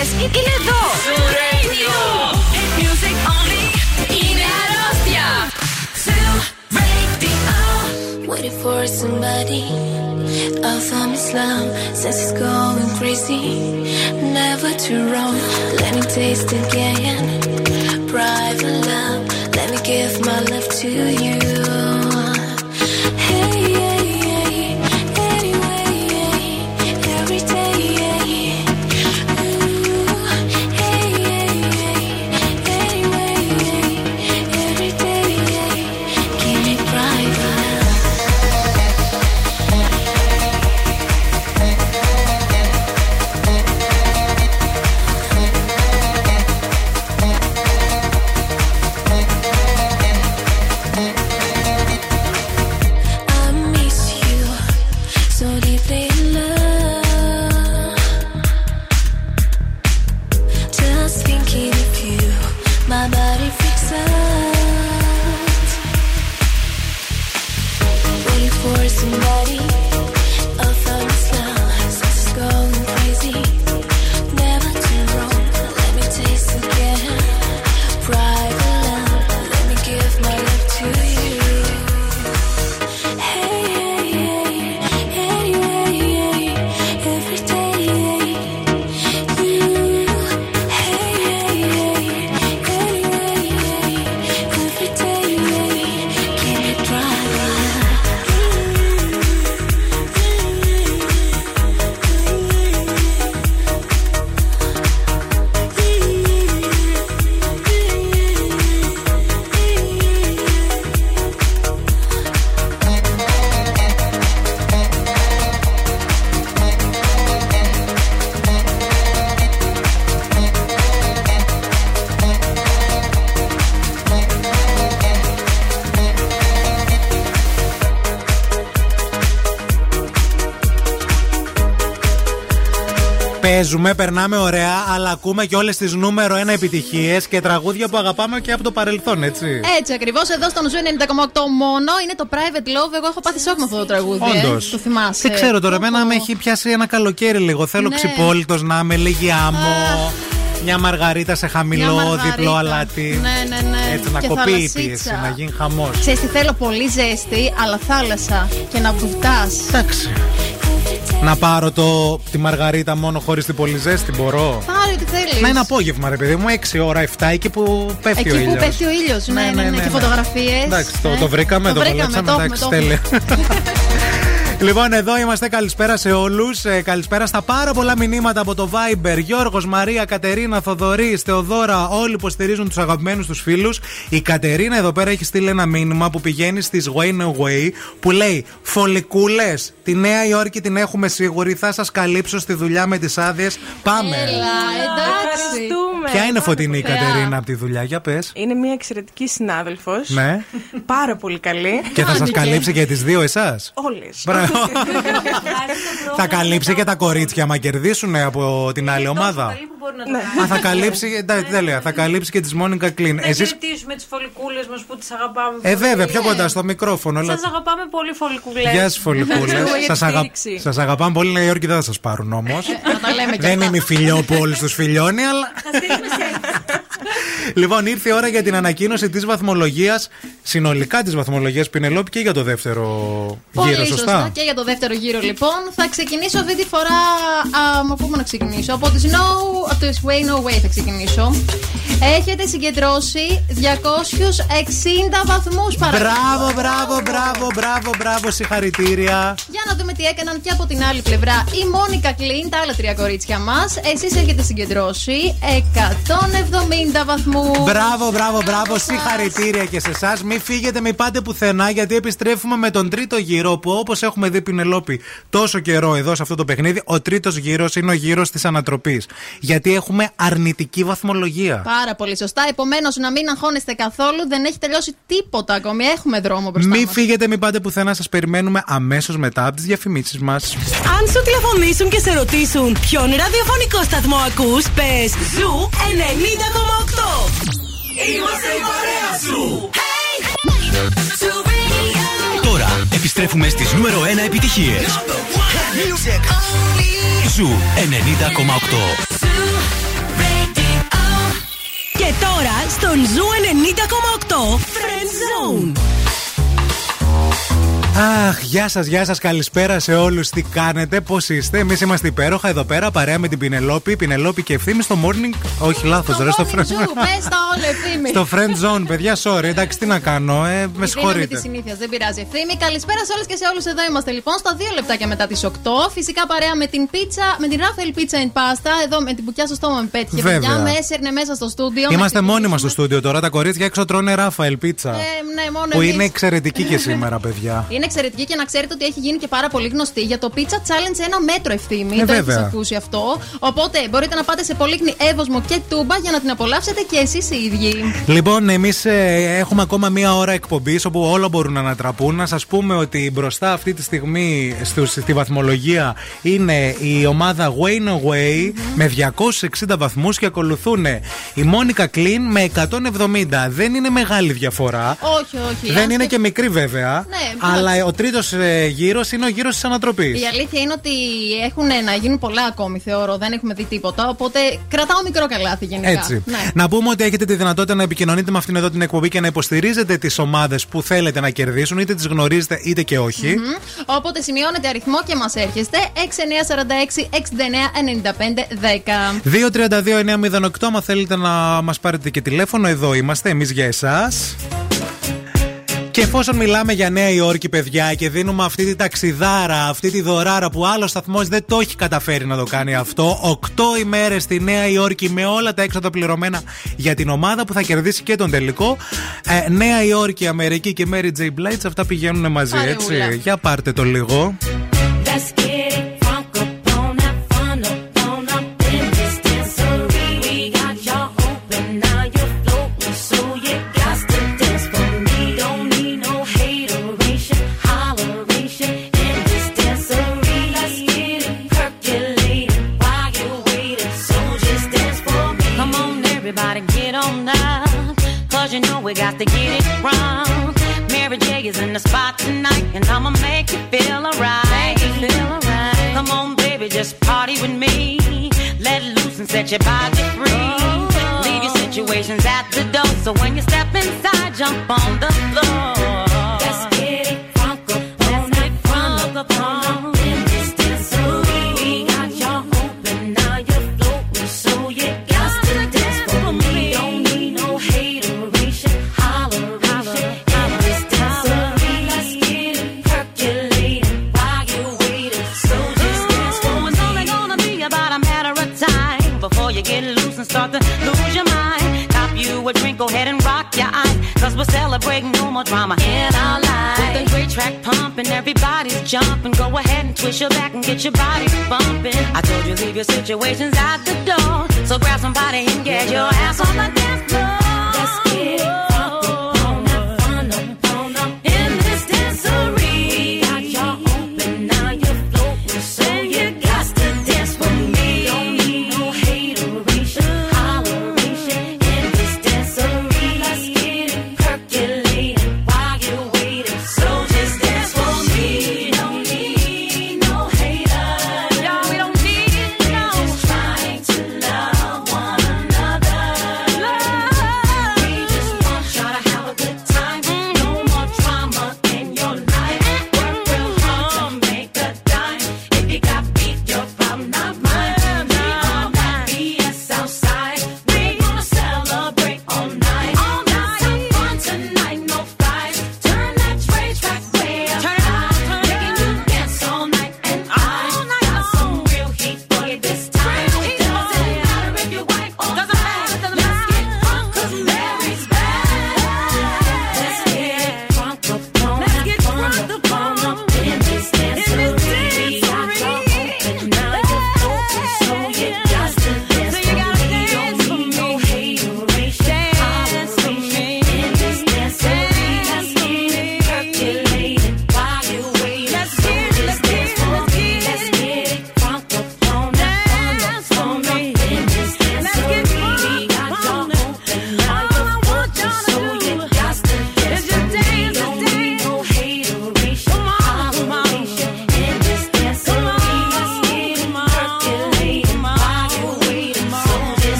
επιτυχίες είναι εδώ. Hit music only. Είναι αρρώστια. Waiting for somebody else on Islam Says it's going crazy Never too wrong Let me taste again Private love Παίζουμε, περνάμε ωραία, αλλά ακούμε και όλες τις νούμερο 1 επιτυχίες και τραγούδια που αγαπάμε και από το παρελθόν, έτσι. Έτσι ακριβώς, εδώ στον ZOO 90,8 μόνο είναι το Private Love. Εγώ έχω πάθει σοκ με αυτό το τραγούδι. ε. Όντως. Το θυμάσαι. Δεν ξέρω τώρα, εμένα με έχει πιάσει ένα καλοκαίρι λίγο. Θέλω Ναι. ξυπόλυτος να είμαι, λίγη άμμο. Μια μαργαρίτα σε χαμηλό Μια μαργαρίτα. διπλό αλάτι. Ναι, ναι, ναι. Έτσι να Και κοπεί η θαλασσίτσα. πίεση, να γίνει χαμός. Ξέρεις τι θέλω πολύ ζέστη, αλλά θάλασσα και να βουτάς. Εντάξει. Να πάρω το, τη μαργαρίτα μόνο χωρίς την πολύ ζέστη, μπορώ; Πάρε ό,τι θέλεις. Να είναι απόγευμα, ρε παιδί μου, 6 ώρα, 7 εκεί που πέφτει Εκεί ο που ήλιος. πέφτει ο ήλιος, ναι, ναι, ναι, και φωτογραφίες. Εντάξει, το, Ε, το βρήκαμε, το, βρήκαμε, κολλέψαμε, το έχουμε, εντάξει, το τέλεια. Λοιπόν, εδώ είμαστε. Καλησπέρα σε όλους. καλησπέρα στα πάρα πολλά μηνύματα από το Viber. Γιώργος, Μαρία, Κατερίνα, Θοδωρή, Θεοδώρα. Όλοι υποστηρίζουν τους αγαπημένους τους φίλους. Η Κατερίνα εδώ πέρα έχει στείλει ένα μήνυμα που πηγαίνει στις Wayne Away που λέει Φολικούλε, τη Νέα Υόρκη την έχουμε σίγουρη. Θα σας καλύψω στη δουλειά με τις άδειες. Πάμε. Έλα, εντάξει. Ευχαριστούμε. Ποια είναι φωτεινή η Θεά. Κατερίνα από τη δουλειά, για πες. Είναι μια εξαιρετική συνάδελφος. Ναι. Πάρα πολύ καλή. Και θα σας καλύψει και τις δύο εσάς. Όλες. Μπράβο. θα καλύψει και τα κορίτσια, μα κερδίσουν από την άλλη ομάδα. Ναι. Α, θα καλύψει. εντάξει, Τέλεια. Θα καλύψει και τη Μόνικα Κλίν. Να Εσεί. χαιρετήσουμε τις φωλικούλε μας που τις αγαπάμε. Ε, βέβαια, πιο κοντά στο μικρόφωνο. Σας αγαπάμε πολύ, φωλικούλε. Γεια σας, φωλικούλε. Σας αγα... σας αγαπάμε πολύ. Νέα Υόρκη δεν θα σας πάρουν όμως. Να τα λέμε και δεν αυτά. είμαι η φιλιό που όλους τους φιλιώνει, αλλά. Λοιπόν, ήρθε η ώρα για την ανακοίνωση της βαθμολογίας, συνολικά της βαθμολογίας Πινελόπη και για το δεύτερο Πολύ γύρο, σωστά. Και για το δεύτερο γύρο, λοιπόν. Θα ξεκινήσω αυτή τη φορά. Α, από πού να ξεκινήσω; Από τη Snow, από το Way No Way θα ξεκινήσω. Έχετε συγκεντρώσει 260 βαθμούς παρακαλώ. Μπράβο, μπράβο, μπράβο, μπράβο, μπράβο, συγχαρητήρια. Για να δούμε τι έκαναν και από την άλλη πλευρά. Η Μόνικα Κλίν, τα άλλα τρία κορίτσια μας. Εσείς έχετε συγκεντρώσει 170 βαθμού. Μπράβο, μπράβο, μπράβο, συγχαρητήρια και σε εσάς. Μην φύγετε, μην πάτε πουθενά, γιατί επιστρέφουμε με τον τρίτο γύρο που όπως έχουμε δει Πινελόπη τόσο καιρό εδώ σε αυτό το παιχνίδι, ο τρίτος γύρος είναι ο γύρος της ανατροπής. Γιατί έχουμε αρνητική βαθμολογία. Πάρα πολύ σωστά. Επομένως, να μην αγχώνεστε καθόλου. Δεν έχει τελειώσει τίποτα ακόμη. Έχουμε δρόμο μπροστά Μην μας. φύγετε, μην πάτε πουθενά, σας περιμένουμε αμέσως μετά από τις διαφημίσεις μας. Αν σου τηλεφωνήσουν και σε ρωτήσουν ποιον ραδιοφωνικό σταθμό ακούς, πες Zoo 90,8. Είμαστε η παρέα σου. Τώρα επιστρέφουμε στις νούμερο 1 επιτυχίες. Ζου 90,8. Και τώρα στον Ζου 90,8 Friend Zone. Αχ, γεια σας, γεια σας, καλησπέρα σε όλους. Τι κάνετε, πώς είστε; Εμείς είμαστε υπέροχα εδώ πέρα, παρέα με την Πηνελόπη. Πηνελόπη και Ευθύμη στο morning. Όχι, λάθος, ρε, στο friend. Zoo, πες τα όλα, Ευθύμη. στο friend zone, παιδιά, sorry, εντάξει, τι να κάνω, ε, με Δίναμε τη συγχωρείτε. συνήθεια, δεν πειράζει Ευθύμη. Καλησπέρα σε όλες και σε όλους. Εδώ είμαστε λοιπόν στα δύο λεπτάκια μετά τις 8. Φυσικά παρέα με την πίτσα, με την Rafael Pizza and Pasta. Εδώ με την πουκιά στο στόμα με πέτυχε. Βέβαια. Παιδιά, με έσαιρνε μέσα στο στούντιο. Είμαστε με μόνοι μας στο στούντιο τώρα. Τα κορίτσια έξω τρώνε Ράφαελ πίτσα. Ε, ναι, μόνο που εμείς. είναι εξαιρετική και σήμερα, παιδιά. Είναι εξαιρετική και να ξέρετε ότι έχει γίνει και πάρα πολύ γνωστή για το Pizza Challenge σε ένα μέτρο ευθύμη. Ε, το βέβαια. έχεις ακούσει αυτό. Οπότε μπορείτε να πάτε σε Πολύκνη Εύωσμο και Τούμπα για να την απολαύσετε και εσείς οι ίδιοι. Λοιπόν, εμείς έχουμε ακόμα μία ώρα εκπομπής όπου όλα μπορούν να ανατραπούν. Να σας πούμε ότι μπροστά αυτή τη στιγμή στους- στη βαθμολογία είναι η ομάδα Wayne Away με 260 βαθμούς και ακολουθούν η Μόνικα Κλίν με 170. Δεν είναι μεγάλη διαφορά. Όχι, όχι. Δεν Αν είναι σκεφ- και μικρή βέβαια. Ναι, αλλά ο τρίτος γύρος είναι ο γύρος της ανατροπής. Η αλήθεια είναι ότι έχουν να γίνουν πολλά ακόμη, θεωρώ. Δεν έχουμε δει τίποτα. Οπότε κρατάω μικρό καλάθι γενικά. Έτσι. Ναι. Να πούμε ότι έχετε τη δυνατότητα να επικοινωνείτε με αυτήν εδώ την εκπομπή και να υποστηρίζετε τις ομάδες που θέλετε να κερδίσουν, είτε τις γνωρίζετε είτε και όχι. Μμμ. Οπότε σημειώνετε αριθμό και μας έρχεστε 6946-6995-10. 232-908, άμα θέλετε να μας πάρετε και τηλέφωνο, εδώ είμαστε, εμείς για εσάς. Και εφόσον μιλάμε για Νέα Υόρκη, παιδιά, και δίνουμε αυτή τη ταξιδάρα, αυτή τη δωράρα που άλλο σταθμός δεν το έχει καταφέρει να το κάνει αυτό. Οκτώ ημέρες στη Νέα Υόρκη με όλα τα έξοδα πληρωμένα για την ομάδα που θα κερδίσει και τον τελικό. Ε, Νέα Υόρκη, Αμερική και Mary J. Blige, αυτά πηγαίνουν μαζί, Παρεούλα. έτσι. Για πάρτε το λίγο. Let's your situations at the door. So when you step inside, jump on the floor. Twist your back and get your body bumping. I told you leave your situations at the door. So grab somebody and get your ass on the dance floor.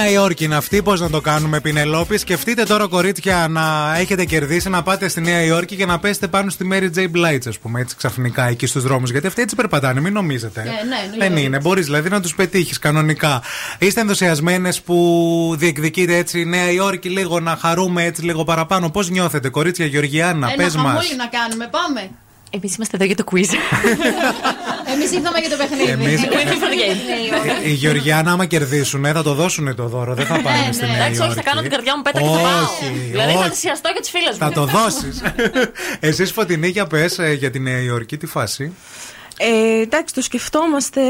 Νέα Υόρκη είναι αυτή, πώς να το κάνουμε, Πινελόπης. Σκεφτείτε τώρα, κορίτσια, να έχετε κερδίσει να πάτε στη Νέα Υόρκη και να πέσετε πάνω στη Mary J. Blige, ας πούμε, έτσι ξαφνικά εκεί στους δρόμους. Γιατί αυτοί έτσι περπατάνε, μην νομίζετε. Ε, ναι, Δεν εννοείται. είναι, μπορείς δηλαδή να τους πετύχεις κανονικά. Είστε ενθουσιασμένες που διεκδικείτε έτσι Νέα Υόρκη λίγο να χαρούμε έτσι λίγο παραπάνω. Πώς νιώθετε, κορίτσια Γεωργιάννα, Ένα πες μας. χαμόλι να κάνουμε, πάμε. Εμείς είμαστε εδώ για το quiz. (laughs) Εμεί ήρθαμε για το παιχνίδι. Εμείς- Εγώ ήρθα για το παιχνίδι. Η Γεωργιάννα, άμα κερδίσουν, θα το δώσουν το δώρο. Δεν θα πάνε Ναι, στη ναι. Νέα Εντάξει, όχι, θα Υόρκη. κάνω την καρδιά μου πέτα και θα πάω. Όχι, Δηλαδή θα όχι. θυσιαστώ για τις φίλες μου. Θα το δώσεις. (laughs) Εσείς φωτεινή για πες για τη Νέα Υόρκη, τι φάση; Ε, εντάξει, το σκεφτόμαστε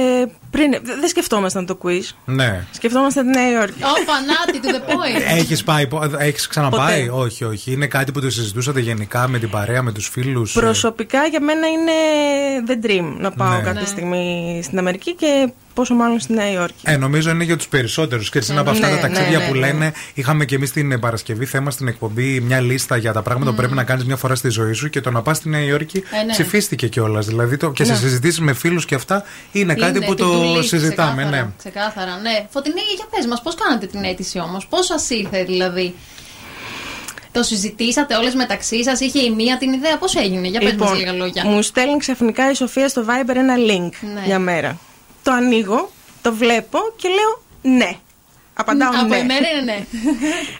πριν. δε- Δεν σκεφτόμασταν το quiz. Ναι. Σκεφτόμαστε τη Νέα Υόρκη. Ω, φανάτι, to the point. (laughs) Έχεις πάει, έχεις ξαναπάει; Ποτέ. Όχι, όχι. Είναι κάτι που το συζητούσατε γενικά με την παρέα, με τους φίλους. Προσωπικά για μένα είναι the dream να πάω Ναι. κάποια Ναι. στιγμή στην Αμερική και πόσο μάλλον στη Νέα Υόρκη. Ε, νομίζω είναι για τους περισσότερους. Και έτσι είναι από αυτά Ναι, τα ταξίδια ναι, που ναι, λένε. Είχαμε και εμείς την Παρασκευή θέμα στην εκπομπή μια λίστα για τα πράγματα που πρέπει να κάνεις μια φορά στη ζωή σου και το να πας στη Νέα Υόρκη Ε, ναι. ψηφίστηκε κιόλας. Δηλαδή το, και σε Ναι. συζητήσεις με φίλους και αυτά είναι, κάτι Είναι που to-do το list, συζητάμε. ξεκάθαρα, Ναι. Ξεκάθαρα, ναι. Φωτεινή, για πες μας, πώς κάνατε την αίτηση όμως, πώς σας ήρθε δηλαδή; Το συζητήσατε όλες μεταξύ σας, είχε η μία την ιδέα, πώς έγινε, για πες μας λίγα λόγια. Λοιπόν, μου στέλνει ξαφνικά η Σοφία στο Viber ένα link Ναι. για μέρα. Το ανοίγω, το βλέπω και λέω ναι. Απαντάω Από ναι. εμένα είναι ναι.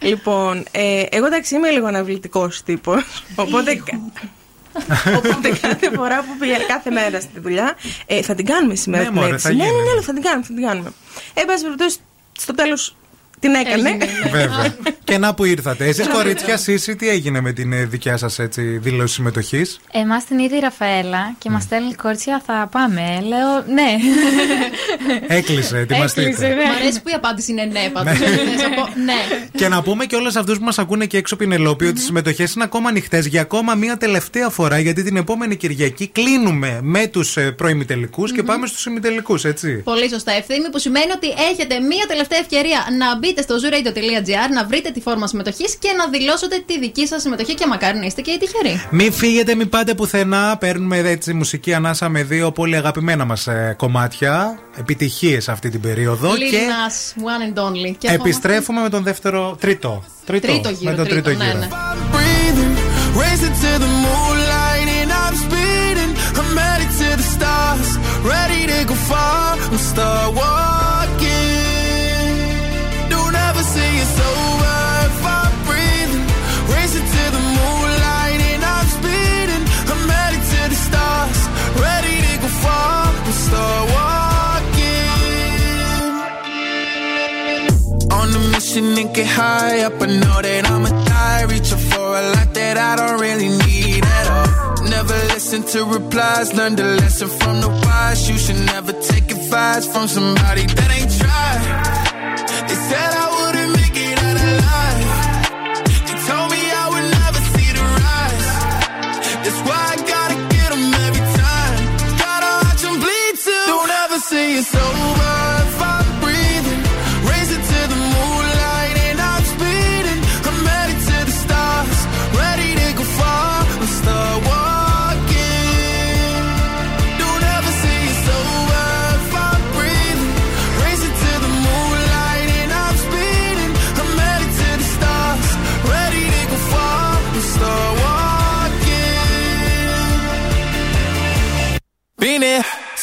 (laughs) Λοιπόν, ε, εγώ εντάξει είμαι λίγο αναβλητικός τύπος. Οπότε. (laughs) Οπότε κάθε φορά που πήγα κάθε μέρα στη δουλειά, ε, θα την κάνουμε σήμερα Ναι, την μωρέ, αίτηση. θα Ναι, ναι, γίνει. ναι, θα την κάνουμε, θα την κάνουμε. Εν πάση περιπτώσει, στο τέλος Την έκανε. ναι. Βέβαια. (laughs) και να που ήρθατε. Εσείς, κορίτσια, Σύση, τι έγινε με την ε, δικιά σας δήλωση συμμετοχής; Εμάς την είδε η Ραφαέλα και μας στέλνει κορίτσια, θα πάμε. Λέω ναι. (laughs) Έκλεισε, ετοιμαστείτε. Έκλεισε, ναι. Μ' αρέσει που η απάντηση είναι ναι, πάντως. ναι. (laughs) Και να πούμε και όλους αυτούς που μας ακούνε και έξω Πινελόπη ότι οι συμμετοχές είναι ακόμα ανοιχτές για ακόμα μία τελευταία φορά. Γιατί την επόμενη Κυριακή κλείνουμε με τους προημιτελικούς και πάμε στους ημιτελικούς, έτσι. Πολύ σωστά ευθύνη, που σημαίνει ότι έχετε μία τελευταία ευκαιρία να μπείτε στο zooradio.gr, να βρείτε τη φόρμα συμμετοχής και να δηλώσετε τη δική σας συμμετοχή και μακάρι να είστε και οι τυχεροί. Μην φύγετε, μην πάτε πουθενά. Παίρνουμε έτσι μουσική ανάσα με δύο πολύ αγαπημένα μας κομμάτια. Επιτυχίες αυτή την περίοδο. Lil και Nas, one and only. Και ακόμα- επιστρέφουμε με τον δεύτερο. Τρίτο. Τρίτο, Τρίτο γύρο, με τον τρίτο, τρίτο, ναι, γύρο. ναι. breathing, racing to the moonlight, and I'm speeding. I'm headed to the stars, ready to go far. I'm start walking. Start walking. On a mission and get high up. I know that I'ma die. Reaching for a lot that I don't really need at all. Never listen to replies. Learn the lesson from the wise. You should never take advice from somebody that ain't tried. They said I so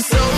so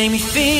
make me feel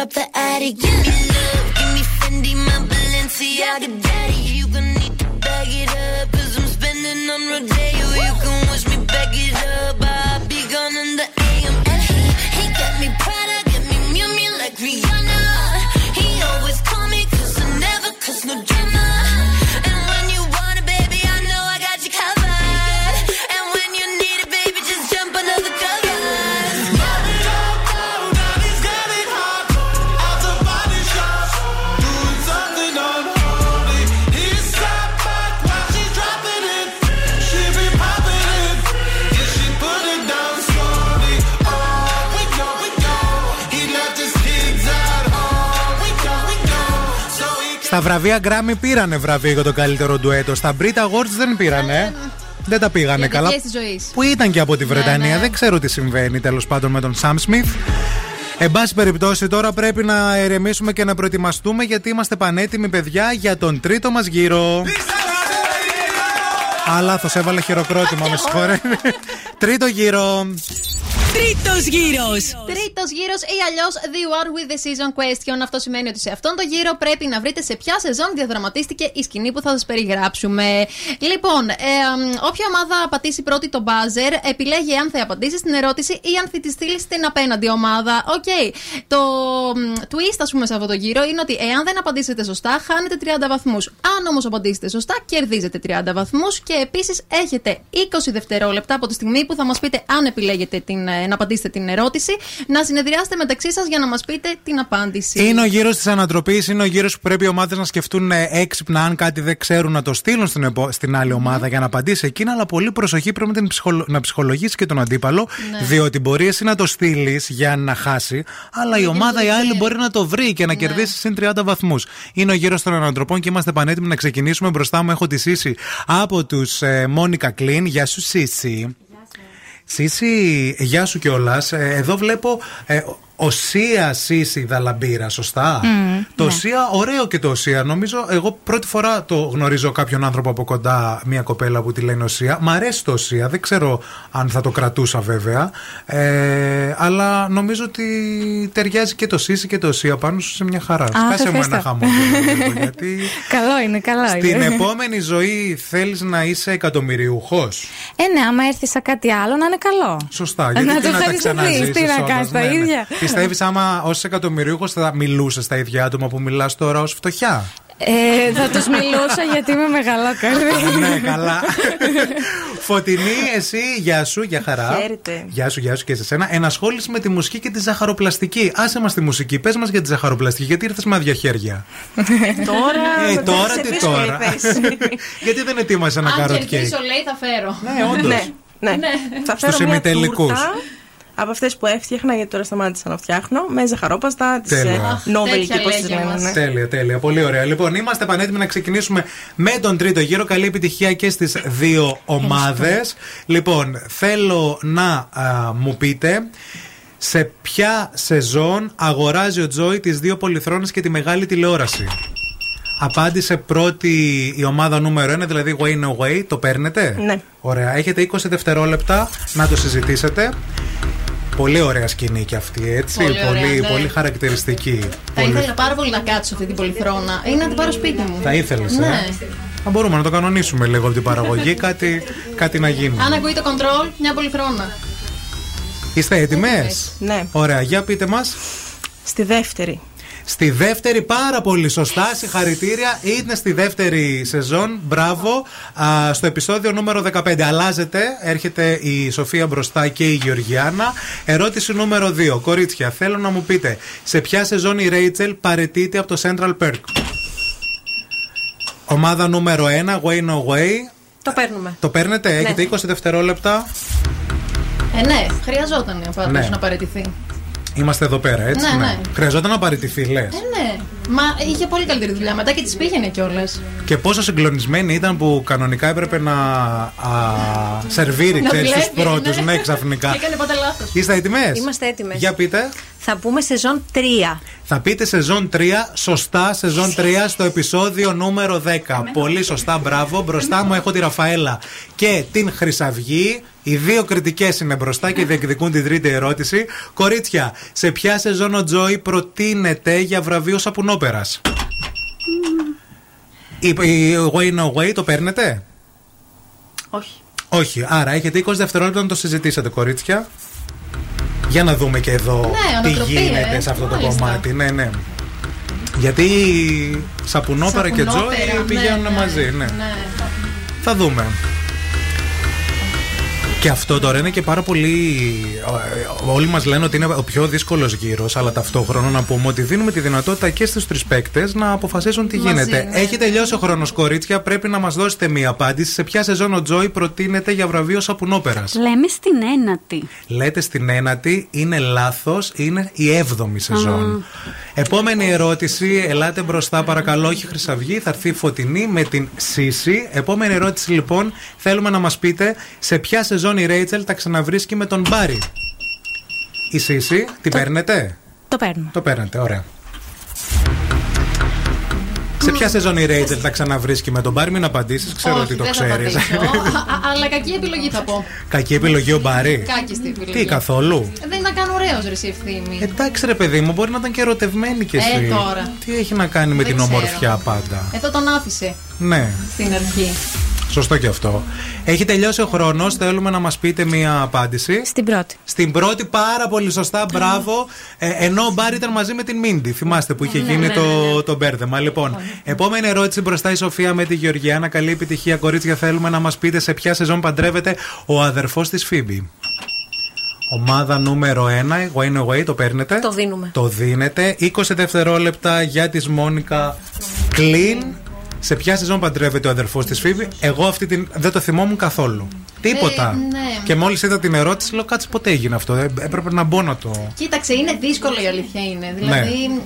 Wanna the attic, give me love, give me Fendi, my Balenciaga, daddy. Στα βραβεία Grammy πήρανε βραβείο για το καλύτερο ντουέτο. Στα Brit Awards δεν πήρανε. Δεν τα πήγανε καλά. Επιτυχίες της ζωής. Που ήταν και από τη Βρετανία. ναι. Δεν ξέρω τι συμβαίνει τέλος πάντων με τον Sam Smith. Εν πάση περιπτώσει, τώρα πρέπει να ερεμήσουμε και να προετοιμαστούμε γιατί είμαστε πανέτοιμοι, παιδιά, για τον τρίτο μας γύρο. Α, λάθος, έβαλε χειροκρότημα, με συγχωρείτε. Τρίτο γύρο. Τρίτος γύρος. Τρίτος γύρος ή αλλιώς The One with the Season Question. Αυτό σημαίνει ότι σε αυτόν τον γύρο πρέπει να βρείτε σε ποια σεζόν διαδραματίστηκε η σκηνή που θα σας περιγράψουμε. Λοιπόν, ε, μ, όποια ομάδα πατήσει πρώτη το buzzer, επιλέγει αν θα απαντήσει στην ερώτηση ή αν θα τη στείλει στην απέναντι ομάδα. Οκ. Το μ, twist, ας πούμε, σε αυτό το γύρο είναι ότι εάν δεν απαντήσετε σωστά, χάνετε 30 βαθμούς. Αν όμως απαντήσετε σωστά, κερδίζετε 30 βαθμούς και επίσης έχετε 20 δευτερόλεπτα από τη στιγμή που θα μας πείτε αν επιλέγετε την, ε, να απαντήσετε την ερώτηση, να συνεδριάσετε μεταξύ σας για να μας πείτε την απάντηση. Είναι ο γύρος της ανατροπής, είναι ο γύρος που πρέπει οι ομάδες να σκεφτούν ε, έξυπνα αν κάτι δεν ξέρουν να το στείλουν στην, επο- στην άλλη ομάδα για να απαντήσει εκείνη. Αλλά πολύ προσοχή πρέπει να, την ψυχολο- να ψυχολογήσει και τον αντίπαλο, Ναι. διότι μπορεί εσύ να το στείλεις για να χάσει, αλλά η Γιατί ομάδα δεν η άλλη ξέρει. μπορεί να το βρει και να κερδίσει συν 30 βαθμούς. Είναι ο γύρος των ανατροπών και είμαστε πανέτοιμοι να ξεκινήσουμε. Μπροστά μου έχω τη Σύση από τους Μόνικα Κλίν. Γεια σου, Σύση. Σύση, γεια σου κιόλας. Εδώ βλέπω ε, Οσία Σύση Δαλαμπύρα, σωστά; Μμμ, το ναι. Οσία, ωραίο και το Οσία. Νομίζω, εγώ πρώτη φορά το γνωρίζω κάποιον άνθρωπο από κοντά, μια κοπέλα που τη λένε Οσία. Μ' αρέσει το Οσία, δεν ξέρω αν θα το κρατούσα βέβαια. Ε, αλλά νομίζω ότι ταιριάζει και το Σύση και το Οσία πάνω σου σε μια χαρά. Σκάσε μου ευχαριστώ. ένα χαμόγελο, (laughs) λίγο, γιατί Καλό είναι, καλό στην είναι. επόμενη ζωή θέλεις να είσαι εκατομμυριούχος. Ε, ναι, άμα έρθεις σαν κάτι άλλο, να είναι καλό. Σωστά. Γιατί Να τι το να τα ευχαριστηθείς, ξαναζήσεις τι να όλας, κάνεις, τα ναι, ναι. Ίδια. Πιστεύεις άμα ως εκατομμυρίουχος θα μιλούσες στα ίδια άτομα που μιλάς τώρα ως φτωχιά; Ε, θα τους μιλούσα γιατί είμαι μεγαλόκαρδη. ναι, καλά. Φωτεινή, εσύ, γεια σου, για χαρά. Χαίρετε. Γεια σου, γεια σου και σε σένα. Ενασχόληση με τη μουσική και τη ζαχαροπλαστική. Άσε μας τη μουσική, πες μας για τη ζαχαροπλαστική, γιατί ήρθες με άδεια χέρια. Τώρα. Ε, με τώρα σε τι δύσκολη τώρα; θέση. (laughs) γιατί δεν ετοίμασες ένα Αν καρότ κερδίσω, λέει, θα φέρω. Ναι, όντως. Ναι, ναι. Θα Στους φέρω μια ημιτελικούς. τούρτα από αυτές που έφτιαχνα, γιατί τώρα σταμάτησα να φτιάχνω, με ζαχαρόπαστα, τις Τέλεια. νόβελ τέτοια και πώ λέει τι για λένε. μας. ναι. Τέλεια, τέλεια. Πολύ ωραία. Λοιπόν, είμαστε πανέτοιμοι να ξεκινήσουμε με τον τρίτο γύρο. Καλή επιτυχία και στις δύο ομάδες. Λοιπόν, θέλω να α, μου πείτε. Σε ποια σεζόν αγοράζει ο Τζόι τις δύο πολυθρόνες και τη μεγάλη τηλεόραση. Απάντησε πρώτη η ομάδα νούμερο 1, δηλαδή Way No Way. Το παίρνετε; Ναι. Ωραία. Έχετε 20 δευτερόλεπτα να το συζητήσετε. Πολύ ωραία σκηνή και αυτή, έτσι. Πολύ ωραία, πολύ, ναι. πολύ χαρακτηριστική. Θα Πολύ- ήθελα πάρα πολύ να κάτσω σε αυτή την πολυθρόνα ή να την πάρω σπίτι μου. Θα ήθελες, ε; Ναι. Θα μπορούμε να το κανονίσουμε λίγο από την παραγωγή, κάτι, κάτι να γίνει. Αν ακούει το control, μια πολυθρόνα. Είστε έτοιμες; Ναι. Ωραία, για πείτε μας. Στη δεύτερη. Στη δεύτερη, πάρα πολύ σωστά. Συγχαρητήρια. Είναι στη δεύτερη σεζόν. Μπράβο. Α, στο επεισόδιο νούμερο 15. Αλλάζεται. Έρχεται η Σοφία μπροστά και η Γεωργιάνα. Ερώτηση νούμερο 2. Κορίτσια, θέλω να μου πείτε σε ποια σεζόν η Ρέιτσελ παρετείται από το Central Perk; Ομάδα νούμερο 1, Way No Way. Το παίρνουμε. Το παίρνετε, έχετε 20 δευτερόλεπτα. Ε, ναι, χρειαζόταν πάντω Ναι. να παραιτηθεί. Είμαστε εδώ πέρα, έτσι. Ναι, ναι. Χρειαζόταν να παραιτηθεί, λες. Ε, ναι. Μα είχε πολύ καλύτερη δουλειά μετά και της πήγαινε κιόλας. Και πόσο συγκλονισμένη ήταν που κανονικά έπρεπε να α, σερβίρει, Να ξέρεις, τους βλέπει, πρώτους. ναι. Ναι, ξαφνικά. Έκανε πάντα λάθος. Είστε έτοιμες; Είμαστε έτοιμες. Για πείτε. Θα πούμε σεζόν 3. Θα πείτε σεζόν 3, σωστά σεζόν 3 στο επεισόδιο νούμερο 10. Πολύ σωστά, μπράβο. Μπροστά μου έχω τη Ραφαέλα και την Χρυσαυγή. Οι δύο κριτικές είναι μπροστά και διεκδικούν την τρίτη ερώτηση. Κορίτσια, σε ποια σεζόν ο Τζόι προτείνεται για βραβείο σαπουνόπερας; Η, η Way No Way το παίρνετε; Όχι. Όχι. Άρα έχετε 20 δευτερόλεπτα να το συζητήσετε, κορίτσια. Για να δούμε και εδώ Ναι, τι ανατροπή, γίνεται ε. σε αυτό το Μάλιστα. κομμάτι. Ναι, ναι. Γιατί σαπουνόπερα και Τζόι Σαπουνόπερα, πηγαίνουν ναι, ναι, μαζί. Ναι. ναι. Θα δούμε. Και αυτό τώρα είναι και πάρα πολύ. Όλοι μας λένε ότι είναι ο πιο δύσκολος γύρος, αλλά ταυτόχρονα να πούμε ότι δίνουμε τη δυνατότητα και στους τρεις παίκτες να αποφασίσουν τι Μαζί, γίνεται. ναι. Έχει τελειώσει ο χρόνος, κορίτσια. Πρέπει να μας δώσετε μία απάντηση. Σε ποια σεζόν ο Τζόι προτείνεται για βραβείο σαπουνόπερας; Λέμε στην ένατη. Λέτε στην ένατη, είναι λάθος, είναι η έβδομη σεζόν. Επόμενη ερώτηση, ελάτε μπροστά παρακαλώ, όχι Χρυσαυγή, θα έρθει η Φωτεινή με την Σύση. Επόμενη ερώτηση λοιπόν, θέλουμε να μας πείτε σε ποια σεζόν η Ρέιτσελ τα ξαναβρίσκει με τον Μπάρι. Η Σύση, την παίρνετε; Το παίρνουμε. Το παίρνετε, ωραία. Σε ποια σεζόν η Ρέιτσελ τα ξαναβρίσκει με τον Μπάρι, μην απαντήσεις, ξέρω Όχι, ότι το δεν θα ξέρεις. απαντήσω. (laughs) Α, α, Αλλά κακή επιλογή θα πω. Κακή επιλογή ο Μπάρι. Κάκιστη επιλογή. Τι, καθόλου; Δεν ήταν καν ωραίος ρε εσύ ευθύμη. Εντάξει ρε παιδί μου, μπορεί να ήταν και ερωτευμένη κι Ε, εσύ. τώρα. Τι έχει να κάνει με Δεν την ξέρω. ομορφιά πάντα; Εδώ τον άφησε Ναι, στην αρχή. Σωστό και αυτό. Έχει τελειώσει ο χρόνος. Θέλουμε να μας πείτε μία απάντηση. Στην πρώτη. Στην πρώτη, πάρα πολύ σωστά, μπράβο. Ε, ενώ ο Μπάρ ήταν μαζί με την Μίντι. Θυμάστε που είχε Ναι, γίνει ναι, το, ναι, ναι. το μπέρδεμα. Λοιπόν, επόμενη ερώτηση μπροστά η Σοφία με τη Γεωργιάνα. Καλή επιτυχία, κορίτσια. Θέλουμε να μας πείτε σε ποια σεζόν παντρεύεται ο αδερφός της Φίμπη. Ομάδα νούμερο 1, Wayne Away, το παίρνετε; Το δίνουμε. Το δίνετε. 20 δευτερόλεπτα για τη Μόνικα Clean. Σε ποια σεζόν παντρεύεται ο αδερφός της Φίβη; Εγώ αυτή την. δεν το θυμόμουν καθόλου. Τίποτα. Ε, ναι. Και μόλις είδα την ερώτηση, λέω κάτσε πότε έγινε αυτό; Ε, Έπρεπε να μπω να το. Κοίταξε, είναι δύσκολο η αλήθεια είναι. Δηλαδή.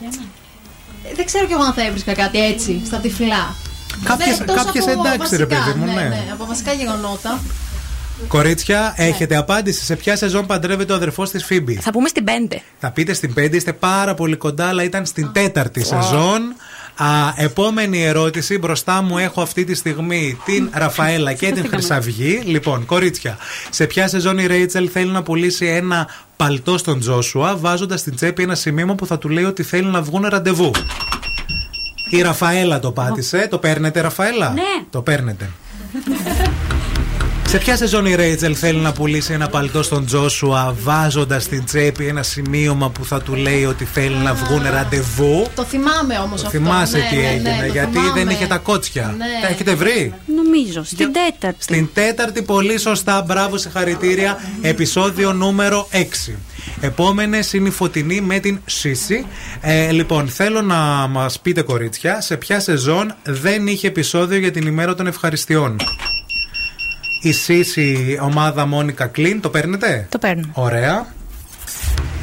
Δεν ξέρω κι εγώ αν θα έβρισκα κάτι έτσι, στα τυφλά. Κάποιες- Δεν- τόσο κάποιες από εντάξει, ρε βασικά, παιδί μου, ναι. Από βασικά γεγονότα. Κορίτσια, Ναι. έχετε απάντηση σε ποια σεζόν παντρεύεται ο αδερφός της Φίμπη; Θα πούμε στην 5. Θα πείτε στην 5, είστε πάρα πολύ κοντά, αλλά ήταν στην τέταρτη σεζόν. Α, επόμενη ερώτηση. Μπροστά μου έχω αυτή τη στιγμή την Ραφαέλα και την Χρυσαυγή. Λοιπόν, κορίτσια, σε ποια σεζόν η Ρέιτσελ θέλει να πουλήσει ένα παλτό στον Τζόσουα, βάζοντας στην τσέπη ένα σημείο που θα του λέει ότι θέλει να βγουν ραντεβού; Η Ραφαέλα το πάτησε. Το παίρνετε, Ραφαέλα; Ναι. Το παίρνετε. Σε ποια σεζόν η Ρέιτσελ θέλει να πουλήσει ένα παλτό στον Τζόσουα βάζοντας στην τσέπη ένα σημείωμα που θα του λέει ότι θέλει να βγουν ραντεβού; Το θυμάμαι όμως αυτό. Θυμάσαι ναι, τι ναι, ναι, έγινε, το γιατί θυμάμαι. δεν είχε τα κότσια. Ναι. Τα έχετε βρει; Νομίζω, στην τέταρτη. Στην τέταρτη, πολύ σωστά, μπράβο, συγχαρητήρια. Επισόδιο νούμερο 6. Επόμενε είναι η φωτεινή με την Σύση. Ε, λοιπόν, θέλω να μας πείτε, κορίτσια, σε ποια σεζόν δεν είχε επεισόδιο για την ημέρα των ευχαριστειών; Η Σύση, ομάδα Μόνικα Κλίν, το παίρνετε; Το παίρνουμε. Ωραία.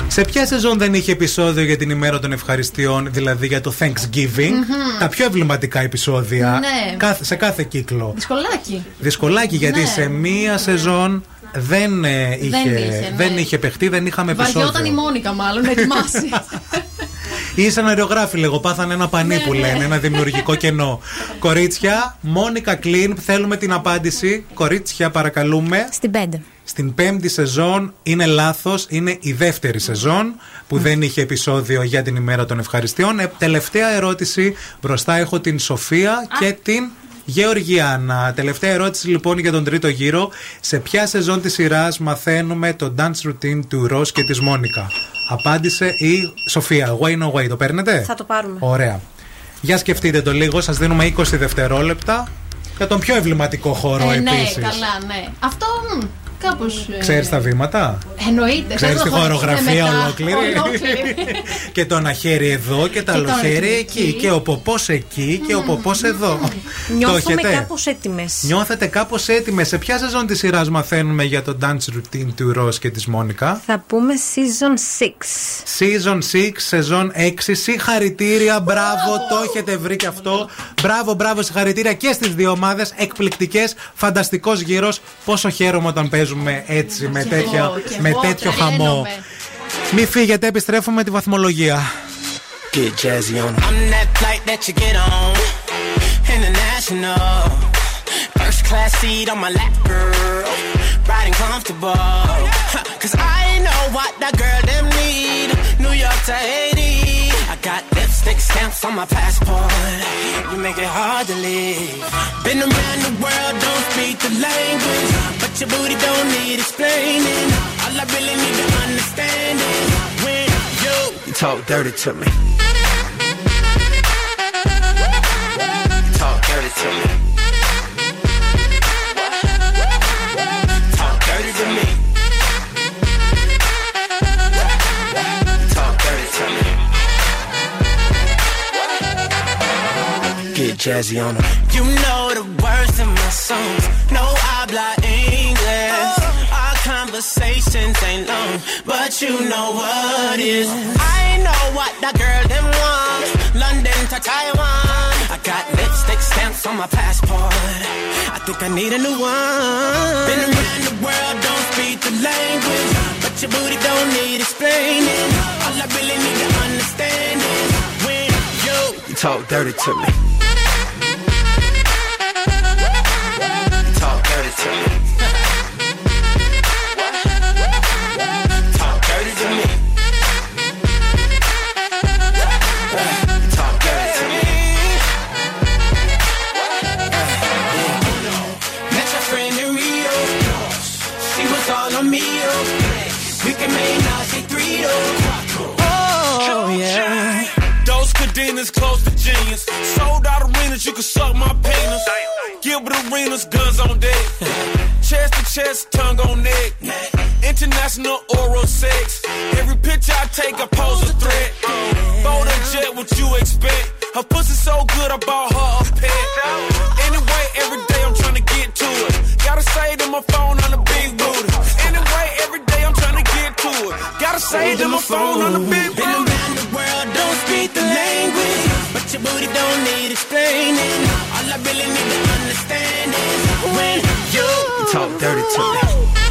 Σε ποια σεζόν δεν είχε επεισόδιο για την ημέρα των ευχαριστειών, δηλαδή για το Thanksgiving, Μμμ. τα πιο εμβληματικά επεισόδια Ναι. κάθε- σε κάθε κύκλο. Δυσκολάκι. Δυσκολάκι γιατί Ναι. σε μία σεζόν δεν, ε, είχε, Δεν είχε, ναι. δεν είχε παιχτεί, δεν είχαμε Βαριόταν η επεισόδιο. Μόνικα, μάλλον, να ετοιμάσει. (laughs) Ή σαν αερογράφοι λέγω, πάθανε ένα πανί που λένε, ένα δημιουργικό κενό. Κορίτσια, Μόνικα Κλίν, θέλουμε την απάντηση. Κορίτσια, παρακαλούμε. Στην 5. Στην πέμπτη σεζόν είναι λάθος, είναι η δεύτερη σεζόν που δεν είχε επεισόδιο για την ημέρα των ευχαριστειών. Ε, τελευταία ερώτηση. Μπροστά έχω την Σοφία και την Γεωργιάνα, τελευταία ερώτηση λοιπόν για τον τρίτο γύρο. Σε ποια σεζόν της σειράς μαθαίνουμε το dance routine του Ρο και της Μόνικα; Απάντησε η Σοφία. Way no way. Το παίρνετε; Θα το πάρουμε. Ωραία. Για σκεφτείτε το λίγο. Σας δίνουμε 20 δευτερόλεπτα. Για τον πιο εμβληματικό χώρο ε, ναι, επίσης. Ναι, καλά, ναι. Αυτό. Κάπως. Ξέρεις τα βήματα; Εννοείται. Ξέρεις τη χορογραφία ολόκληρη; (laughs) και το ένα χέρι εδώ και το άλλο χέρι εκεί. Και ο ποπός εκεί και ο ποπός εδώ. (laughs) Νιώθουμε κάπως έτοιμες. Νιώθετε κάπως έτοιμες. Σε ποια σεζόν της σειράς μαθαίνουμε για το dance routine του Ρος και της Μόνικα; Θα πούμε season 6. Season 6, σεζόν 6. Συγχαρητήρια, μπράβο, το έχετε βρει και αυτό. Μπράβο, μπράβο, συγχαρητήρια και στις δύο ομάδες. Εκπληκτικές, φανταστικός γύρος. Πόσο χαίρομαι όταν παίζουν έτσι με, τέτοια, με τέτοιο χαμό. Μη φύγετε, επιστρέφουμε με τη βαθμολογία. Get jazzy on. What that girl them need. New on my passport. But your booty don't need explaining. All I really need to understand is when you, you talk dirty to me. Talk dirty to me. Talk dirty to me. Talk dirty to me. Get jazzy on her. You know the words in my songs conversations ain't long, but you know what is. I know what that girl them want. London to Taiwan. I got lipstick stamps on my passport. I think I need a new one. Been around the world, don't speak the language, but your booty don't need explaining. All I really need to understand is when you you talk dirty to me is close to genius. Sold out arenas, you can suck my penis. Gilbert Arenas, guns on deck. (laughs) chest to chest, tongue on neck. International oral sex. Every picture I take, I pose a threat. Fold a jet, what you expect? Her pussy so good, I bought her a pet. Anyway, every day I'm trying to get to it. Gotta say to my phone on the big booty. Anyway, every day I'm trying to get to it. Gotta say to my phone on the big booty. Been around the world, don't speak the language. But your booty don't need explaining. All I really need to understand is when you talk dirty to me.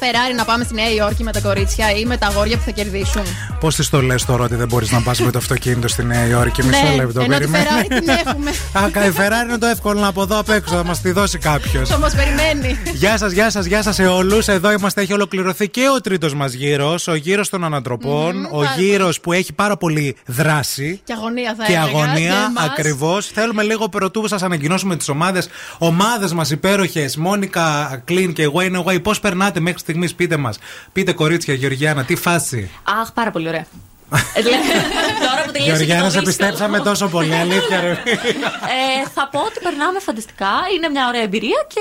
Μια Ferrari να πάμε στη Νέα Υόρκη με τα κορίτσια ή με τα αγόρια που θα κερδίσουν. Πώς της το λες τώρα ότι δεν μπορείς να πας με το αυτοκίνητο στη Νέα Υόρκη, μισό Ναι, λεπτό. ενώ τη περιμένε. Ferrari την έχουμε. (laughs) Α, κα- η Ferrari είναι το εύκολο να από εδώ απ' έξω, θα μας τη δώσει κάποιος. Θα μας περιμένει. Γεια σας, γεια σας, γεια σας σε όλους. Εδώ είμαστε, έχει ολοκληρωθεί και ο τρίτος μας γύρος, ο γύρος των ανατροπών. ο πάρα γύρος που έχει πάρα πολύ δράση. Και αγωνία θα Και έλεγα, αγωνία, για εμάς. ακριβώς. Θέλουμε λίγο πρωτού σας ανακοινώσουμε τις ομάδες. Ομάδες μας υπέροχες, Μόνικα Κλίν και Wayne Away. Πώς περνάτε μέχρι στιγμής, πείτε μας. Πείτε κορίτσια, Γεωργιάνα, τι φάση. Αχ, πάρα πολύ ωραία. (laughs) Ε, δηλαδή, Τώρα που τελείωσε και Γεωργιάνα, το σε δύσκολο. πιστέψαμε τόσο πολύ, αλήθεια, ρε. Ε, θα πω ότι περνάμε φανταστικά. Είναι μια ωραία εμπειρία και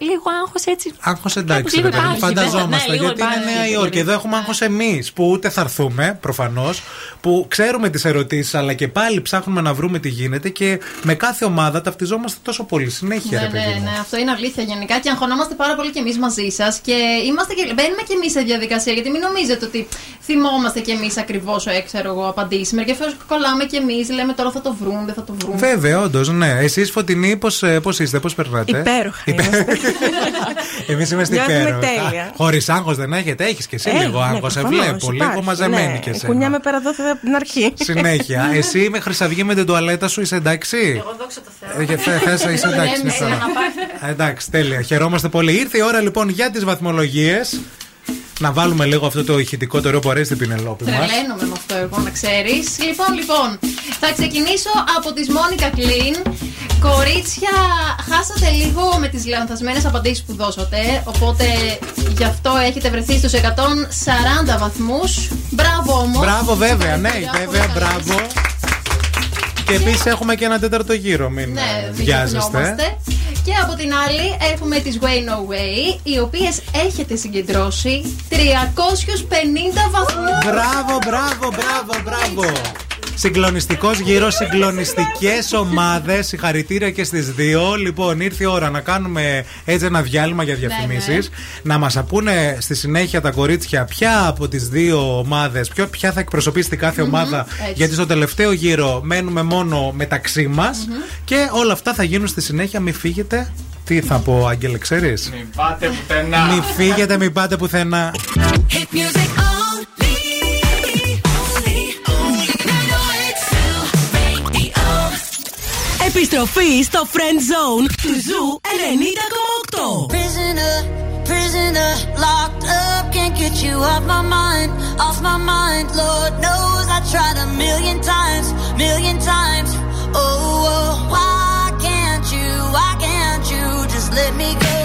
λίγο άγχος έτσι. Άγχος εντάξει, λίγο ρε παιδί μου, υπάρχει, φανταζόμαστε. ναι, λίγο γιατί είναι υπάρχει, Νέα λίγο Υόρκη. Εδώ έχουμε άγχος εμείς που ούτε θα έρθουμε, προφανώς, που ξέρουμε τις ερωτήσεις, αλλά και πάλι ψάχνουμε να βρούμε τι γίνεται και με κάθε ομάδα ταυτιζόμαστε τόσο πολύ συνέχεια, Ναι, ρε παιδί ναι, μου. ναι, αυτό είναι αλήθεια γενικά και αγχωνόμαστε πάρα πολύ κι εμείς μαζί σας και είμαστε και, μπαίνουμε κι εμείς σε διαδικασία. Γιατί μην νομίζετε ότι θυμόμαστε κι εμείς ακριβώς, ξέρω εγώ, απαντήσεις. Μερικές φορές κολλάμε κι εμείς, λέμε τώρα θα το βρουν, δεν θα το βρουν. Βέβαια, όντως, ναι. Εσείς φωτεινοί, πώς είστε, πώς περνάτε; Υπέροχα (laughs) Εμείς είμαστε Νιώθουμε υπέροχοι. τέλεια. Χωρίς άγχος δεν έχετε, έχεις και εσύ Έχω, λίγο ναι, άγχος. Σε προφανώς, βλέπω, λίγο υπάρχει, μαζεμένη ναι. και εσύ. Κουνιάμε πέρα εδώ από την αρχή. Συνέχεια. (laughs) Εσύ με χρυσαυγή με την τουαλέτα σου είσαι εντάξει; Εγώ δόξα τω Θεώ. Θε είσαι εντάξει. Ηρέμησε, Νικόλα. να Ε, Εντάξει, τέλεια. Χαιρόμαστε πολύ. Ήρθε η ώρα λοιπόν για τις βαθμολογίες. Να βάλουμε λίγο αυτό το ηχητικό το ωραίο που αρέσει στην Πινελόπη μας. Τρελαίνομαι με αυτό, εγώ να ξέρεις. Λοιπόν, λοιπόν, θα ξεκινήσω από τη Μόνικα Κλίν. Κορίτσια, χάσατε λίγο με τις λανθασμένες απαντήσεις που δώσατε. Οπότε γι' αυτό έχετε βρεθεί στους 140 βαθμούς. Μπράβο όμως. Μπράβο, βέβαια, ναι, βέβαια, μπράβο. Και επίσης έχουμε και ένα τέταρτο γύρο, μην Ναι, ε, μην βιάζεστε. Ξεχνιόμαστε. Και από την άλλη έχουμε τις Way No Way, οι οποίες έχετε συγκεντρώσει 350 βαθμούς. Μπράβο, μπράβο, μπράβο, μπράβο. Συγκλονιστικός γύρο, συγκλονιστικές ομάδες. Συγχαρητήρια και στις δύο. Λοιπόν, ήρθε η ώρα να κάνουμε έτσι ένα διάλειμμα για διαφημίσεις. Να μας απούνε στη συνέχεια τα κορίτσια ποια από τις δύο ομάδες, ποια θα εκπροσωπήσει την κάθε ομάδα. έτσι. Γιατί στο τελευταίο γύρο μένουμε μόνο μεταξύ μας. Και όλα αυτά θα γίνουν στη συνέχεια. Μην φύγετε. Τι θα πω, Άγγελε, ξέρεις; Μην πάτε πουθενά. Μην φύγετε, μην πάτε πουθενά. Hit music only. Επιστροφή στο Friend Zone του Ζου 90,8. Prisoner, prisoner, locked up, can't get you off my mind, off my mind. Lord knows I tried a million times, million times. Oh, oh, why can't you, why can't you just let me go?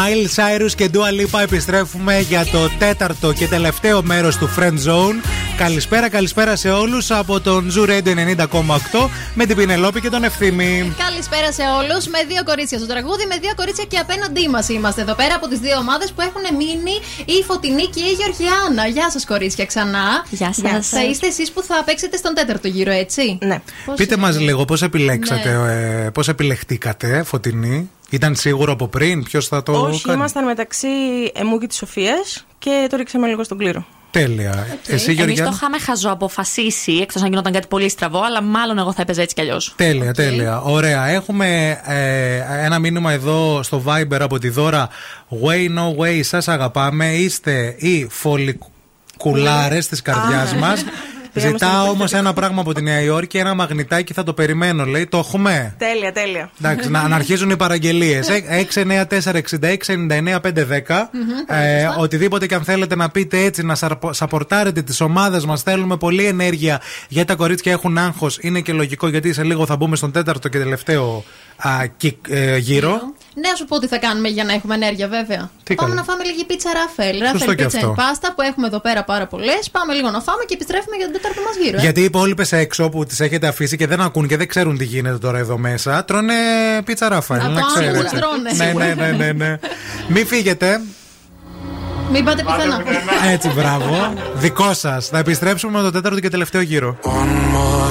Miley Cyrus και Dua Lipa επιστρέφουμε για το τέταρτο και τελευταίο μέρος του Friend Zone. Καλησπέρα, καλησπέρα σε όλους από τον Zoo Radio 90,8 με την Πινελόπη και τον Ευθύμη. Καλησπέρα σε όλους. Με δύο κορίτσια στο τραγούδι, με δύο κορίτσια και απέναντί μας είμαστε εδώ πέρα από τις δύο ομάδες που έχουν μείνει η Φωτεινή και η Γεωργιάνα. Γεια σας, κορίτσια, ξανά. Γεια σας. Θα είστε εσείς που θα παίξετε στον τέταρτο γύρο, έτσι; Ναι. Πείτε μας λίγο πώς επιλέξατε, ε, πώς επιλεχτήκατε, Φωτεινή; Ήταν σίγουρο από πριν ποιος θα το Όχι, κάνει; ήμασταν μεταξύ εμού και της Σοφίας και το ρίξαμε λίγο στον κλήρο. Τέλεια. Εσύ Εμείς Γεωργιά. το είχαμε χαζοαποφασίσει, εκτός αν γινόταν κάτι πολύ στραβό, αλλά μάλλον εγώ θα έπαιζα έτσι κι αλλιώς. Τέλεια, τέλεια. Ωραία. Έχουμε ε, ένα μήνυμα εδώ στο Viber από τη Δώρα. Way no way, σας αγαπάμε. Είστε οι φωλικουλάρες της καρδιάς Α. (laughs) μας. Πήγαμε Ζητάω στο όμως ένα πράγμα από τη Νέα Υόρκη, ένα μαγνητάκι, θα το περιμένω. Λέει, το έχουμε; Τέλεια, τέλεια. Εντάξει, να, να αρχίζουν οι παραγγελίες. 694-6699-510. Ε, οτιδήποτε και αν θέλετε να πείτε έτσι, να σαρπο- σαπορτάρετε τις ομάδες μας. Θέλουμε πολλή ενέργεια γιατί τα κορίτσια έχουν άγχος. Είναι και λογικό γιατί σε λίγο θα μπούμε στον τέταρτο και τελευταίο α, κυκ- ε, γύρο. Ναι, να σου πω τι θα κάνουμε για να έχουμε ενέργεια, βέβαια. Τι πάμε καλά. να φάμε λίγη πίτσα ράφελ. Σωστό Ράφελ και πίτσα αυτό. and πάστα που έχουμε εδώ πέρα πάρα πολλές. Πάμε λίγο να φάμε και επιστρέφουμε για τον τέταρτο μας γύρο. ε. Γιατί οι υπόλοιπες έξω που τις έχετε αφήσει και δεν ακούν και δεν ξέρουν τι γίνεται τώρα εδώ μέσα, τρώνε πίτσα ράφαλ. Από Να άγχος ξέρετε. τρώνε. Ναι, ναι, ναι, ναι, ναι. Μην φύγετε. Μην πάτε πουθενά. Έτσι, μπράβο. Δικό σας. Θα επιστρέψουμε με το τέταρτο και τελευταίο γύρο. more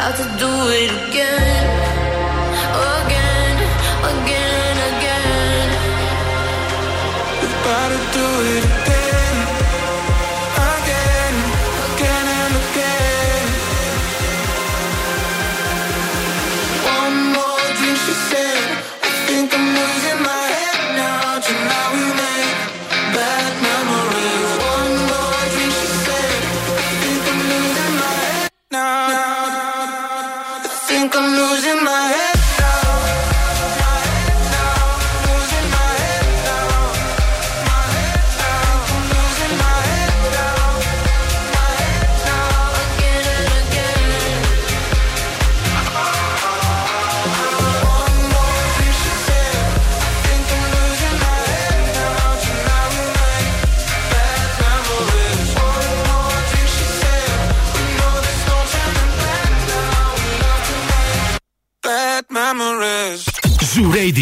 about to do it again.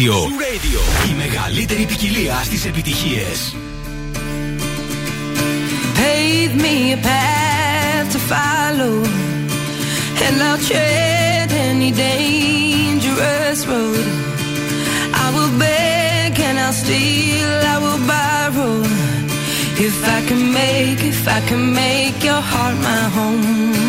Radio. Η μεγαλύτερη ποικιλία στις επιτυχίες. pave me a path to follow, and I'll tread any dangerous road. I will beg and I'll steal, I will borrow. If I can make, if I can make your heart my home.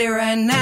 body right now.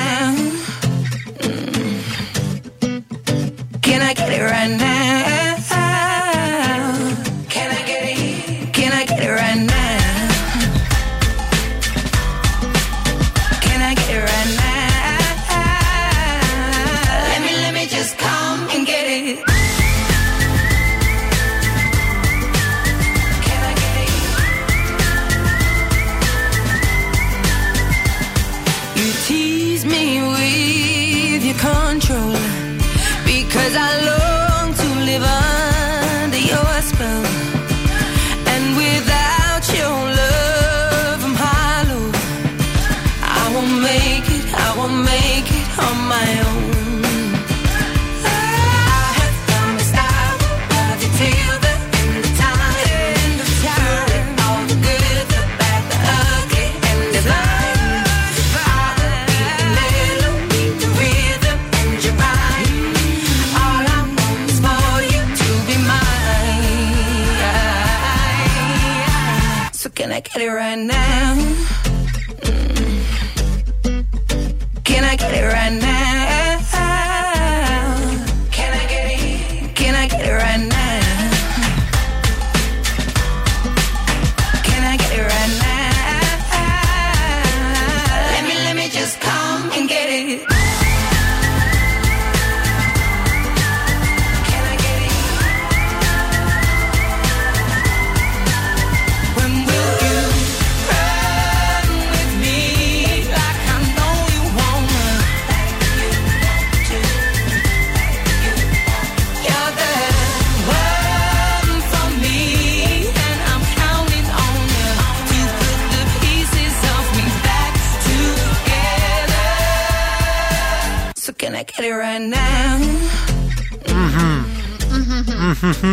Can I get it right now?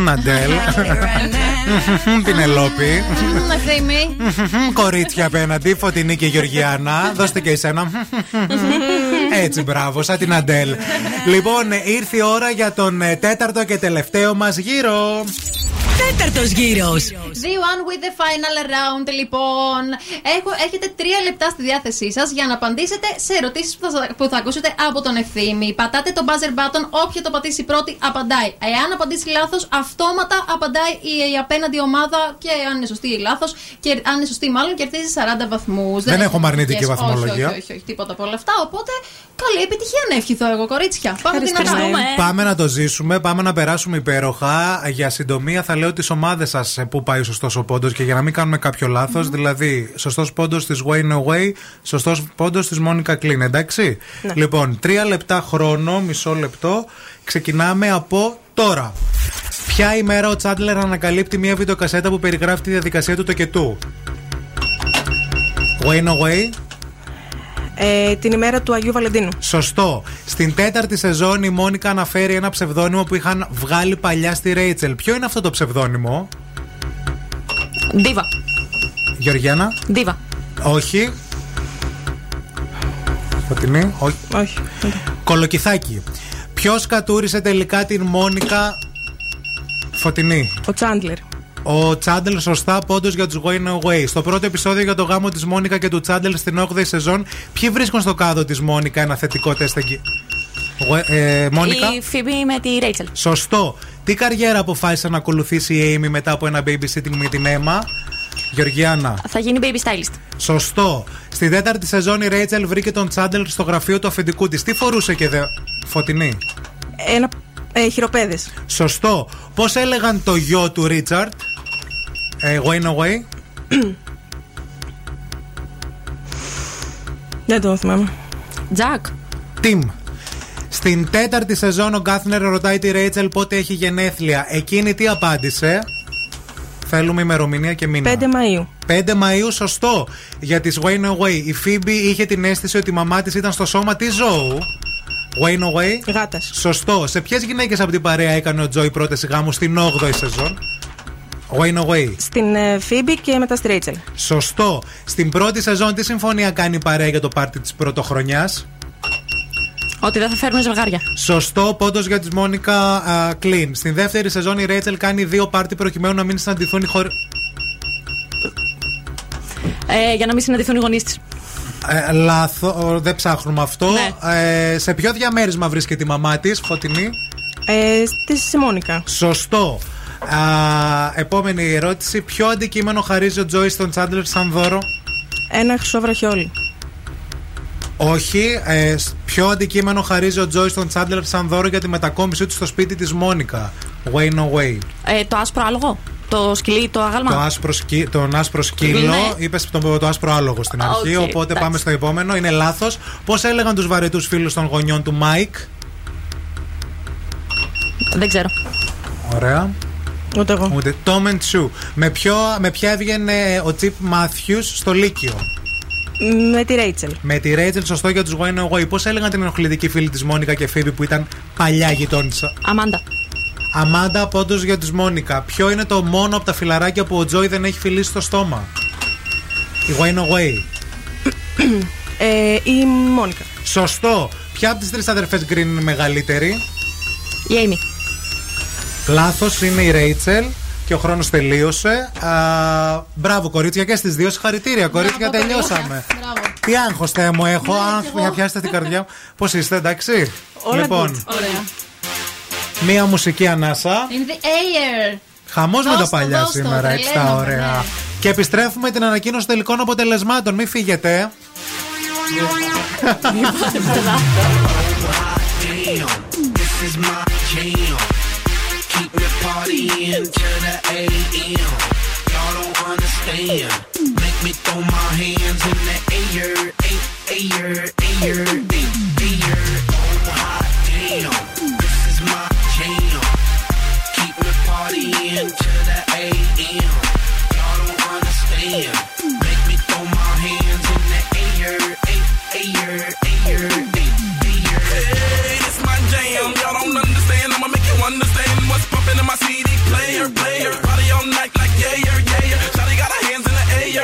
Αντέλ. Πινελόπη. Ευθύμη. Κορίτσια απέναντι, Φωτεινή και Γεωργιάνα. Δώστε και εσένα. Έτσι, μπράβο, σαν την Αντέλ. Λοιπόν, ήρθε η ώρα για τον ε, τέταρτο και τελευταίο μας γύρο. Τέταρτος γύρος. The one with the final round, λοιπόν. Έχω, έχετε τρία λεπτά στη διάθεσή σας για να απαντήσετε σε ερωτήσεις που, θα- που θα ακούσετε από τον ευθύμη. Πατάτε το buzzer button, όποιο το πατήσει πρώτη απαντάει. Εάν απαντήσει λάθος, αυτόματα απαντάει η, η απέναντι ομάδα και αν είναι σωστή ή λάθος, και αν είναι σωστή, μάλλον κερδίζει 40 βαθμούς. Δεν έχουμε αρνητική βαθμολογία. Όχι, όχι, όχι, τίποτα από όλα αυτά. Οπότε, καλή επιτυχία να ευχηθώ εγώ, κορίτσια. Πάμε την Ευχαριστούμε. Πάμε να το ζήσουμε, πάμε να περάσουμε υπέροχα. Για συντομία θα λέω τις ομάδες σας που πάει σωστός ο πόντος και για να μην κάνουμε κάποιο λάθος, Δηλαδή, σωστός πόντος της Wayne Away, σωστός πόντος της Μόνικα Κλίν, εντάξει; Ναι. Λοιπόν, τρία λεπτά χρόνο, μισό λεπτό. Ξεκινάμε από τώρα. Ποια ημέρα ο Τσάντλερ ανακαλύπτει μια βιντεοκασέτα που περιγράφει τη διαδικασία του τοκετού; Wayne Away. Ε, την ημέρα του Αγίου Βαλεντίνου. Σωστό. Στην τέταρτη σεζόν η Μόνικα αναφέρει ένα ψευδόνυμο που είχαν βγάλει παλιά στη Ρέιτσελ. Ποιο είναι αυτό το ψευδόνυμο, Ντίβα. Γεωργιάνα. Ντίβα. Όχι. Φωτεινή. Όχι. Όχι. Κολοκυθάκι. Ποιος κατούρησε τελικά την Μόνικα; Φωτεινή. Ο Τσάντλερ. Ο Τσάντλερ σωστά πόντο για τους Going Away. Στο πρώτο επεισόδιο για το γάμο της Μόνικα και του Τσάντλερ στην 8η σεζόν, ποιοι βρίσκουν στο κάδο της Μόνικα ένα θετικό τεστ εκεί. Γουε- Ε, Μόνικα; Η Φίμπη με τη Ρέιτσελ. Σωστό. Τι καριέρα αποφάσισε να ακολουθήσει η Amy μετά από ένα babysitting με την Έμα. Γεωργιάνα. Θα γίνει baby stylist. Σωστό. Στη τέταρτη σεζόν η Ρέιτσελ βρήκε τον Τσάντελ στο γραφείο του αφεντικού της. Τι φορούσε και δε. Φωτεινή. Ένα ε, χειροπέδες. Σωστό. Πώς έλεγαν το γιο του Ρίτσαρτ; Ε, Wayne Away. (clears throat) Δεν το θυμάμαι. Τζακ. Τιμ. Στην τέταρτη σεζόν ο Γκάθνερ ρωτάει τη Ρέιτσελ πότε έχει γενέθλια. Εκείνη τι απάντησε; Θέλουμε ημερομηνία και μήνα. 5 Μαΐου. 5 Μαΐου, σωστό. Για τις Wayne Away. Η Φίμπη είχε την αίσθηση ότι η μαμά της ήταν στο σώμα της ζώου. Wayne Away. Γάτας. Σωστό. Σε ποιες γυναίκες από την παρέα έκανε ο Τζόι πρόταση γάμου στην 8η σεζόν; Wayne Away. Στην ε, Phoebe και μετά στη Rachel. Σωστό. Στην πρώτη σεζόν τι συμφωνία κάνει η παρέα για το πάρτι της πρωτοχρονιάς; Ότι δεν θα φέρουν ζευγάρια. Σωστό, πόντος για τη Μόνικα Κλίν. Στην δεύτερη σεζόν η Ρέιτσελ κάνει δύο πάρτι προκειμένου να μην συναντηθούν οι χωρί. Ε, για να μην συναντηθούν οι γονείς της. Ε, λάθο, δεν ψάχνουμε αυτό. Ε, σε ποιο διαμέρισμα βρίσκεται η μαμά της, Φωτεινή; Ε, στη Μόνικα. Σωστό. Α, επόμενη ερώτηση. Ποιο αντικείμενο χαρίζει ο Τζόι στον Τσάντλερ σαν δώρο; Ένα χρυσό βραχιόλι. Όχι. Ε, σ- ποιο αντικείμενο χαρίζει ο Τζόι στον Τσάντλερ σαν δώρο για τη μετακόμιση του στο σπίτι της Μόνικα; Wayne Away. Ε, το άσπρο άλογο. Το σκυλί, το άγαλμα. Το άσπρο σκύ, τον άσπρο σκύλο. Ναι. Είπες το, το άσπρο άλογο στην Α, αρχή. οκ, οπότε εντάξει. πάμε στο επόμενο. Είναι λάθος. Πώς έλεγαν τους βαρετούς φίλους των γονιών του Μάικ; Δεν ξέρω. Ωραία. Ούτε εγώ. Ούτε. Tom and Sue. Με, ποιο, με ποια έβγαινε ο Τσιπ Μάθιους στο Λύκειο; Με τη Rachel. Με τη Ρέιτσελ, σωστό για τους Wayne Away. Πώς έλεγαν την ενοχλητική φίλη της Μόνικα και Φίβη που ήταν παλιά γειτόνισσα; Αμάντα. Αμάντα, πόντο για τους Μόνικα. Ποιο είναι το μόνο από τα φιλαράκια που ο Τζόι δεν έχει φιλήσει στο στόμα; Η Wayne Away. (clears throat) Ε, η Μόνικα. Σωστό. Ποια από τις τρεις αδερφές Green είναι η μεγαλύτερη; Η Amy. Λάθος είναι η Ρέιτσελ και ο χρόνος τελείωσε. Α, μπράβο, κορίτσια, και στις δύο. Συγχαρητήρια, κορίτσια, τελειώσαμε. Τι άγχος Θεέ μου έχω, άγχος για πιάσετε την καρδιά μου. Πώς είστε, εντάξει. Όλα λοιπόν, good. Ωραία. μία μουσική ανάσα. In the air. Χαμός με τα Δώσ' το, παλιά δώσ' το, σήμερα, έτσι τα τρελαίνομαι, ωραία. ναι. Και επιστρέφουμε την ανακοίνωση τελικών αποτελεσμάτων. Μην φύγετε. Damn, this partying to the AM. Y'all don't understand. Make me throw my hands in the air, air, air, air, air. Oh hot damn, this is my jam. Keep me partying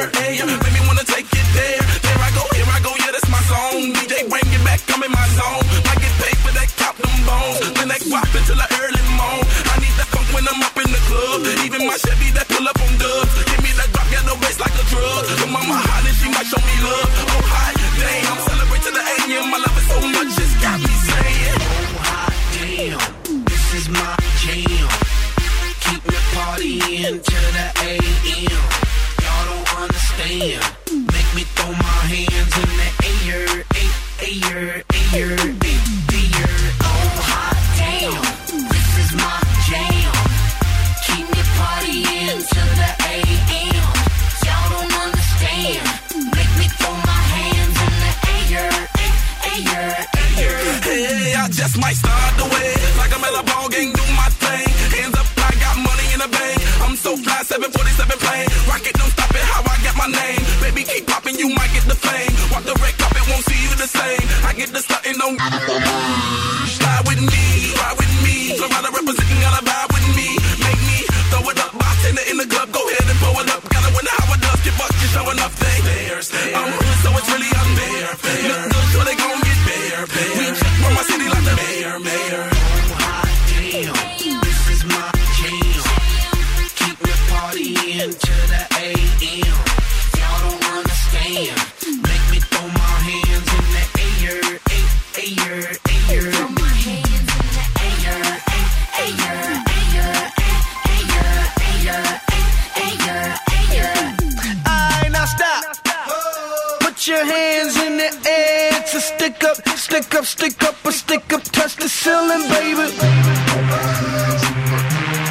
the air, air. Make me wanna take it there. There I go, here I go. Yeah, that's my song. DJ, bring it back. I'm in my zone. I get paid for that, count them bones. Then they guap until the early morn. I need that funk when I'm up in the club. Even my Chevy that pull up on dubs. Give me that drop, get the bass like a drug. The mama hot and she might show me love. Oh hot, damn. Celebrate to the AM. I love it so much, it's got me saying. Oh hot damn, this is my jam. Keep me partying to the AM. Damn. The don't Slide with me, ride with me. Florida representing, gotta vibe with me. Make me throw it up, bartender in the club, go ahead and pull it up. Gotta win how it does, give up, you're showing up there. I'm so it's really stick up, stick up, stick up, or stick up, touch the ceiling, baby.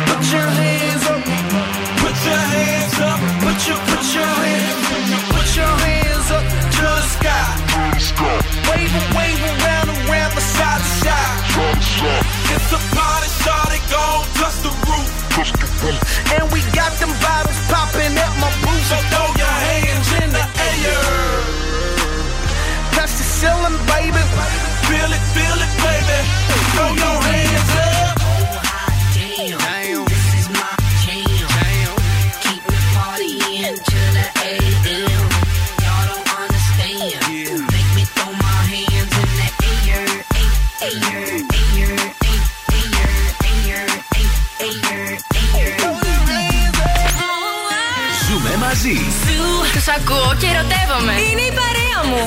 Put your hands up, put your hands up, put your, put your hands, μαζί. Σου, τους ακούω και ερωτεύομαι. Είναι η παρέα μου.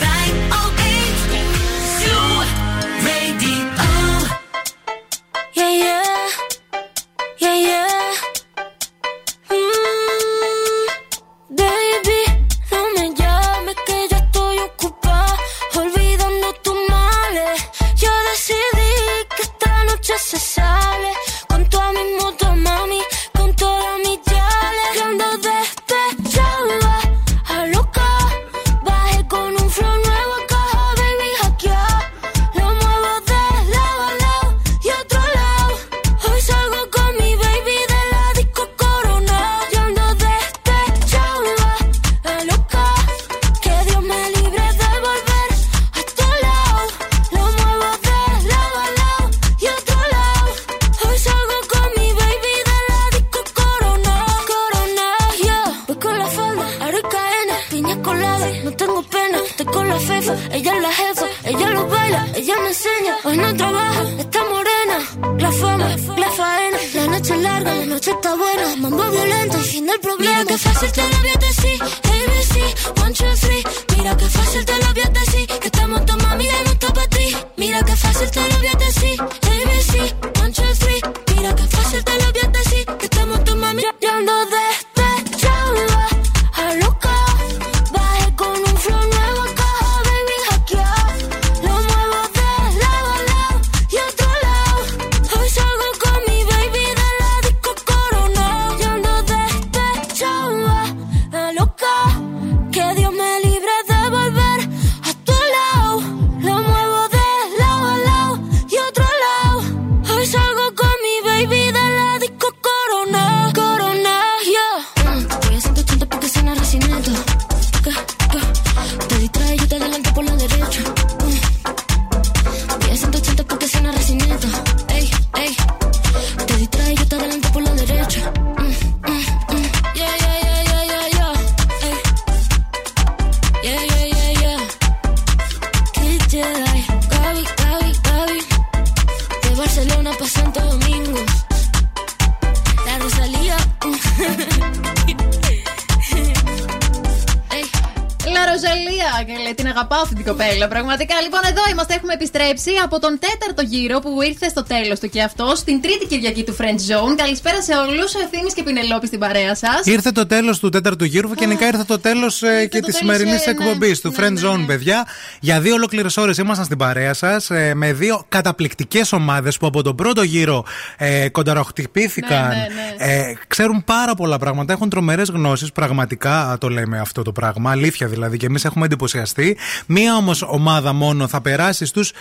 Κοπέλα. Πραγματικά. Λοιπόν, εδώ είμαστε, έχουμε επιστρέψει από τον τέταρτο γύρο που ήρθε στο τέλος του και αυτό, στην τρίτη Κυριακή του Friend Zone. Καλησπέρα σε όλους. Ευθύνη και Πινελόπης στην παρέα σας. Ήρθε το τέλος του τέταρτου γύρου και γενικά ήρθε το τέλος και της σημερινής ε, ναι. εκπομπής του Friend Zone, παιδιά. Για δύο ολόκληρες ώρες ήμασταν στην παρέα σας με δύο καταπληκτικές ομάδες που από τον πρώτο γύρο ε, κονταροχτυπήθηκαν. Ναι, Ε, ξέρουν πάρα πολλά πράγματα, έχουν τρομερές γνώσεις. Πραγματικά α, το λέμε αυτό το πράγμα. Αλήθεια δηλαδή και εμείς έχουμε εντυπωσιαστεί. Μία όμως ομάδα μόνο θα περάσει στους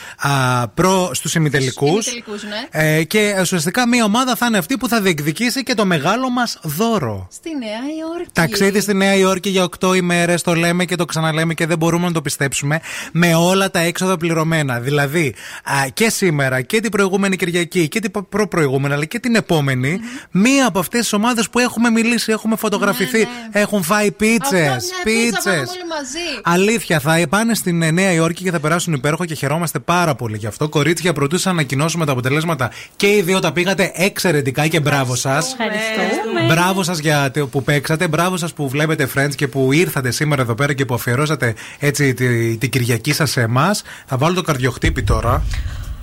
στους ημιτελικούς. Ημιτελικούς, ναι. Ε, και ουσιαστικά μία ομάδα θα είναι αυτή που θα διεκδικήσει και το μεγάλο μας δώρο. Στη Νέα Υόρκη. Ταξίδι στη Νέα Υόρκη για 8 ημέρες. Το λέμε και το ξαναλέμε και δεν μπορούμε να το πιστέψουμε. Με όλα τα έξοδα πληρωμένα. Δηλαδή α, και σήμερα και την προηγούμενη Κυριακή και την προπροηγούμενη αλλά και την επομενη μία από αυτές τις ομάδες που έχουμε μιλήσει, έχουμε φωτογραφηθεί, έχουν φάει πίτσες. Πίτσες. όλοι μαζί. Αλήθεια, θα πάνε στην ε, Νέα Υόρκη και θα περάσουν υπέροχα και χαιρόμαστε πάρα πολύ γι' αυτό. Κορίτσια, πρωτού σας ανακοινώσουμε τα αποτελέσματα και οι δύο τα πήγατε εξαιρετικά και μπράβο σας. Ευχαριστούμε. Μπράβο σας για το που παίξατε. Μπράβο σας που βλέπετε Friends και που ήρθατε σήμερα εδώ πέρα και που αφιερώσατε έτσι τη- την Κυριακή σας σε εμάς. Θα βάλω το καρδιοχτύπη τώρα.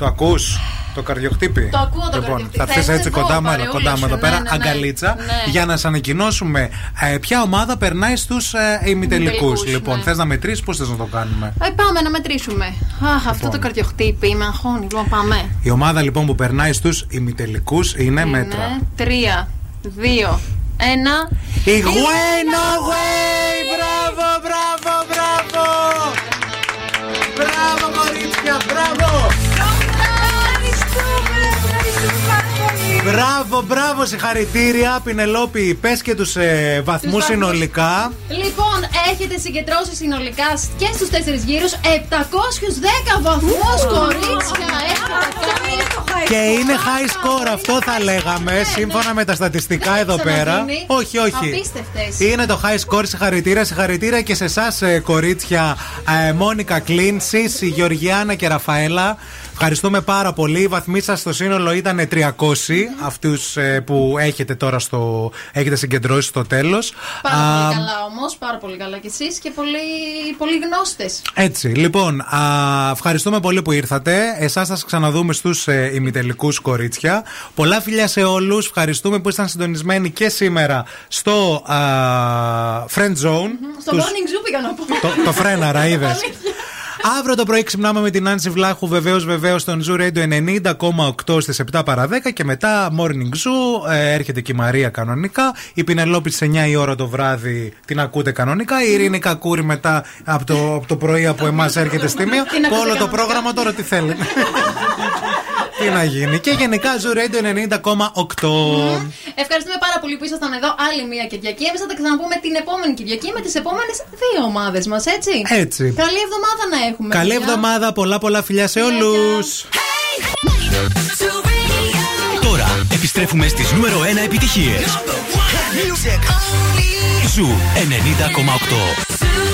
Το ακούς, το καρδιοχτύπη; Το ακούω το λοιπόν, καρδιοχτύπη. Θα έρθεις Θες έτσι εδώ, κοντά μου, παρεούλα κοντά μου σου. εδώ Ναι, πέρα, ναι, ναι. αγκαλίτσα, Ναι. για να σα ανακοινώσουμε ε, ποια ομάδα περνάει στους ε, ημιτελικούς. Ημιτελικούς, Λοιπόν, ναι. θες να μετρήσεις, πώς θες να το κάνουμε; Ε, πάμε να μετρήσουμε. Αχ, αυτό το καρδιοχτύπη με αγχώνει. Λοιπόν, πάμε. Η ομάδα λοιπόν που περνάει στους ημιτελικούς είναι μέτρα. Ναι. Τρία, δύο, ένα. Η Γουένα Γουέι! Μπράβο, μπράβο, μπράβο! Μπράβο, μπράβο, συγχαρητήρια. Πινελόπη, πες και τους ε, βαθμούς βαθμούς. συνολικά. Λοιπόν, έχετε συγκεντρώσει συνολικά και στους τέσσερις γύρους 710 βαθμούς, κορίτσια. Έχετε Και είναι high score, αυτό θα λέγαμε, σύμφωνα με τα στατιστικά εδώ πέρα. ξαναγίνει. Όχι, όχι. Απίστευτες. Είναι το high score, συγχαρητήρια. Συγχαρητήρια και σε εσάς, κορίτσια. ε, Μόνικα Κλίν, Σίση, Γεωργιάνα και Ραφαέλα. Ευχαριστούμε πάρα πολύ. Οι βαθμοί σας στο σύνολο ήταν 300, αυτούς που έχετε τώρα στο. έχετε συγκεντρώσει στο τέλος. Πάρα πολύ καλά όμως, πάρα πολύ καλά κι εσείς και πολύ, πολύ γνώστες. Έτσι, λοιπόν, α, ευχαριστούμε πολύ που ήρθατε. Εσάς θα σας ξαναδούμε στους ε, ημιτελικούς κορίτσια. Πολλά φιλιά σε όλους. Ευχαριστούμε που ήσταν συντονισμένοι και σήμερα στο α, Friend Zone. Στο Τους- morning zoo πήγα να πω. το, το φρέναρα, (laughs) είδες. Αύριο το πρωί ξυπνάμε με την Άνση Βλάχου, βεβαίως, βεβαίως, στον Zoo Radio 90,8 στις 7 παρα 10 και μετά Morning Zoo. ε, έρχεται και η Μαρία κανονικά. Η Πινελόπη στις 9 η ώρα το βράδυ την ακούτε κανονικά. Η Ειρήνη Κακούρη μετά από το, από το πρωί από εμάς έρχεται στη μία. Την ακούτε Όλο το κανονικά. πρόγραμμα τώρα τι θέλει. (laughs) τι να γίνει. Και γενικά Zoo Radio 90,8. Ευχαριστούμε πάρα πολύ που ήσασταν εδώ άλλη μία Κυριακή. Εμείς θα τα ξαναπούμε την επόμενη Κυριακή με τις επόμενες δύο ομάδες μας, έτσι; Έτσι. Καλή εβδομάδα να έχουμε. Καλή παιδιά. εβδομάδα, πολλά πολλά φιλιά σε όλους. Τώρα επιστρέφουμε στις νούμερο 1 επιτυχίες. Zoo 90,8.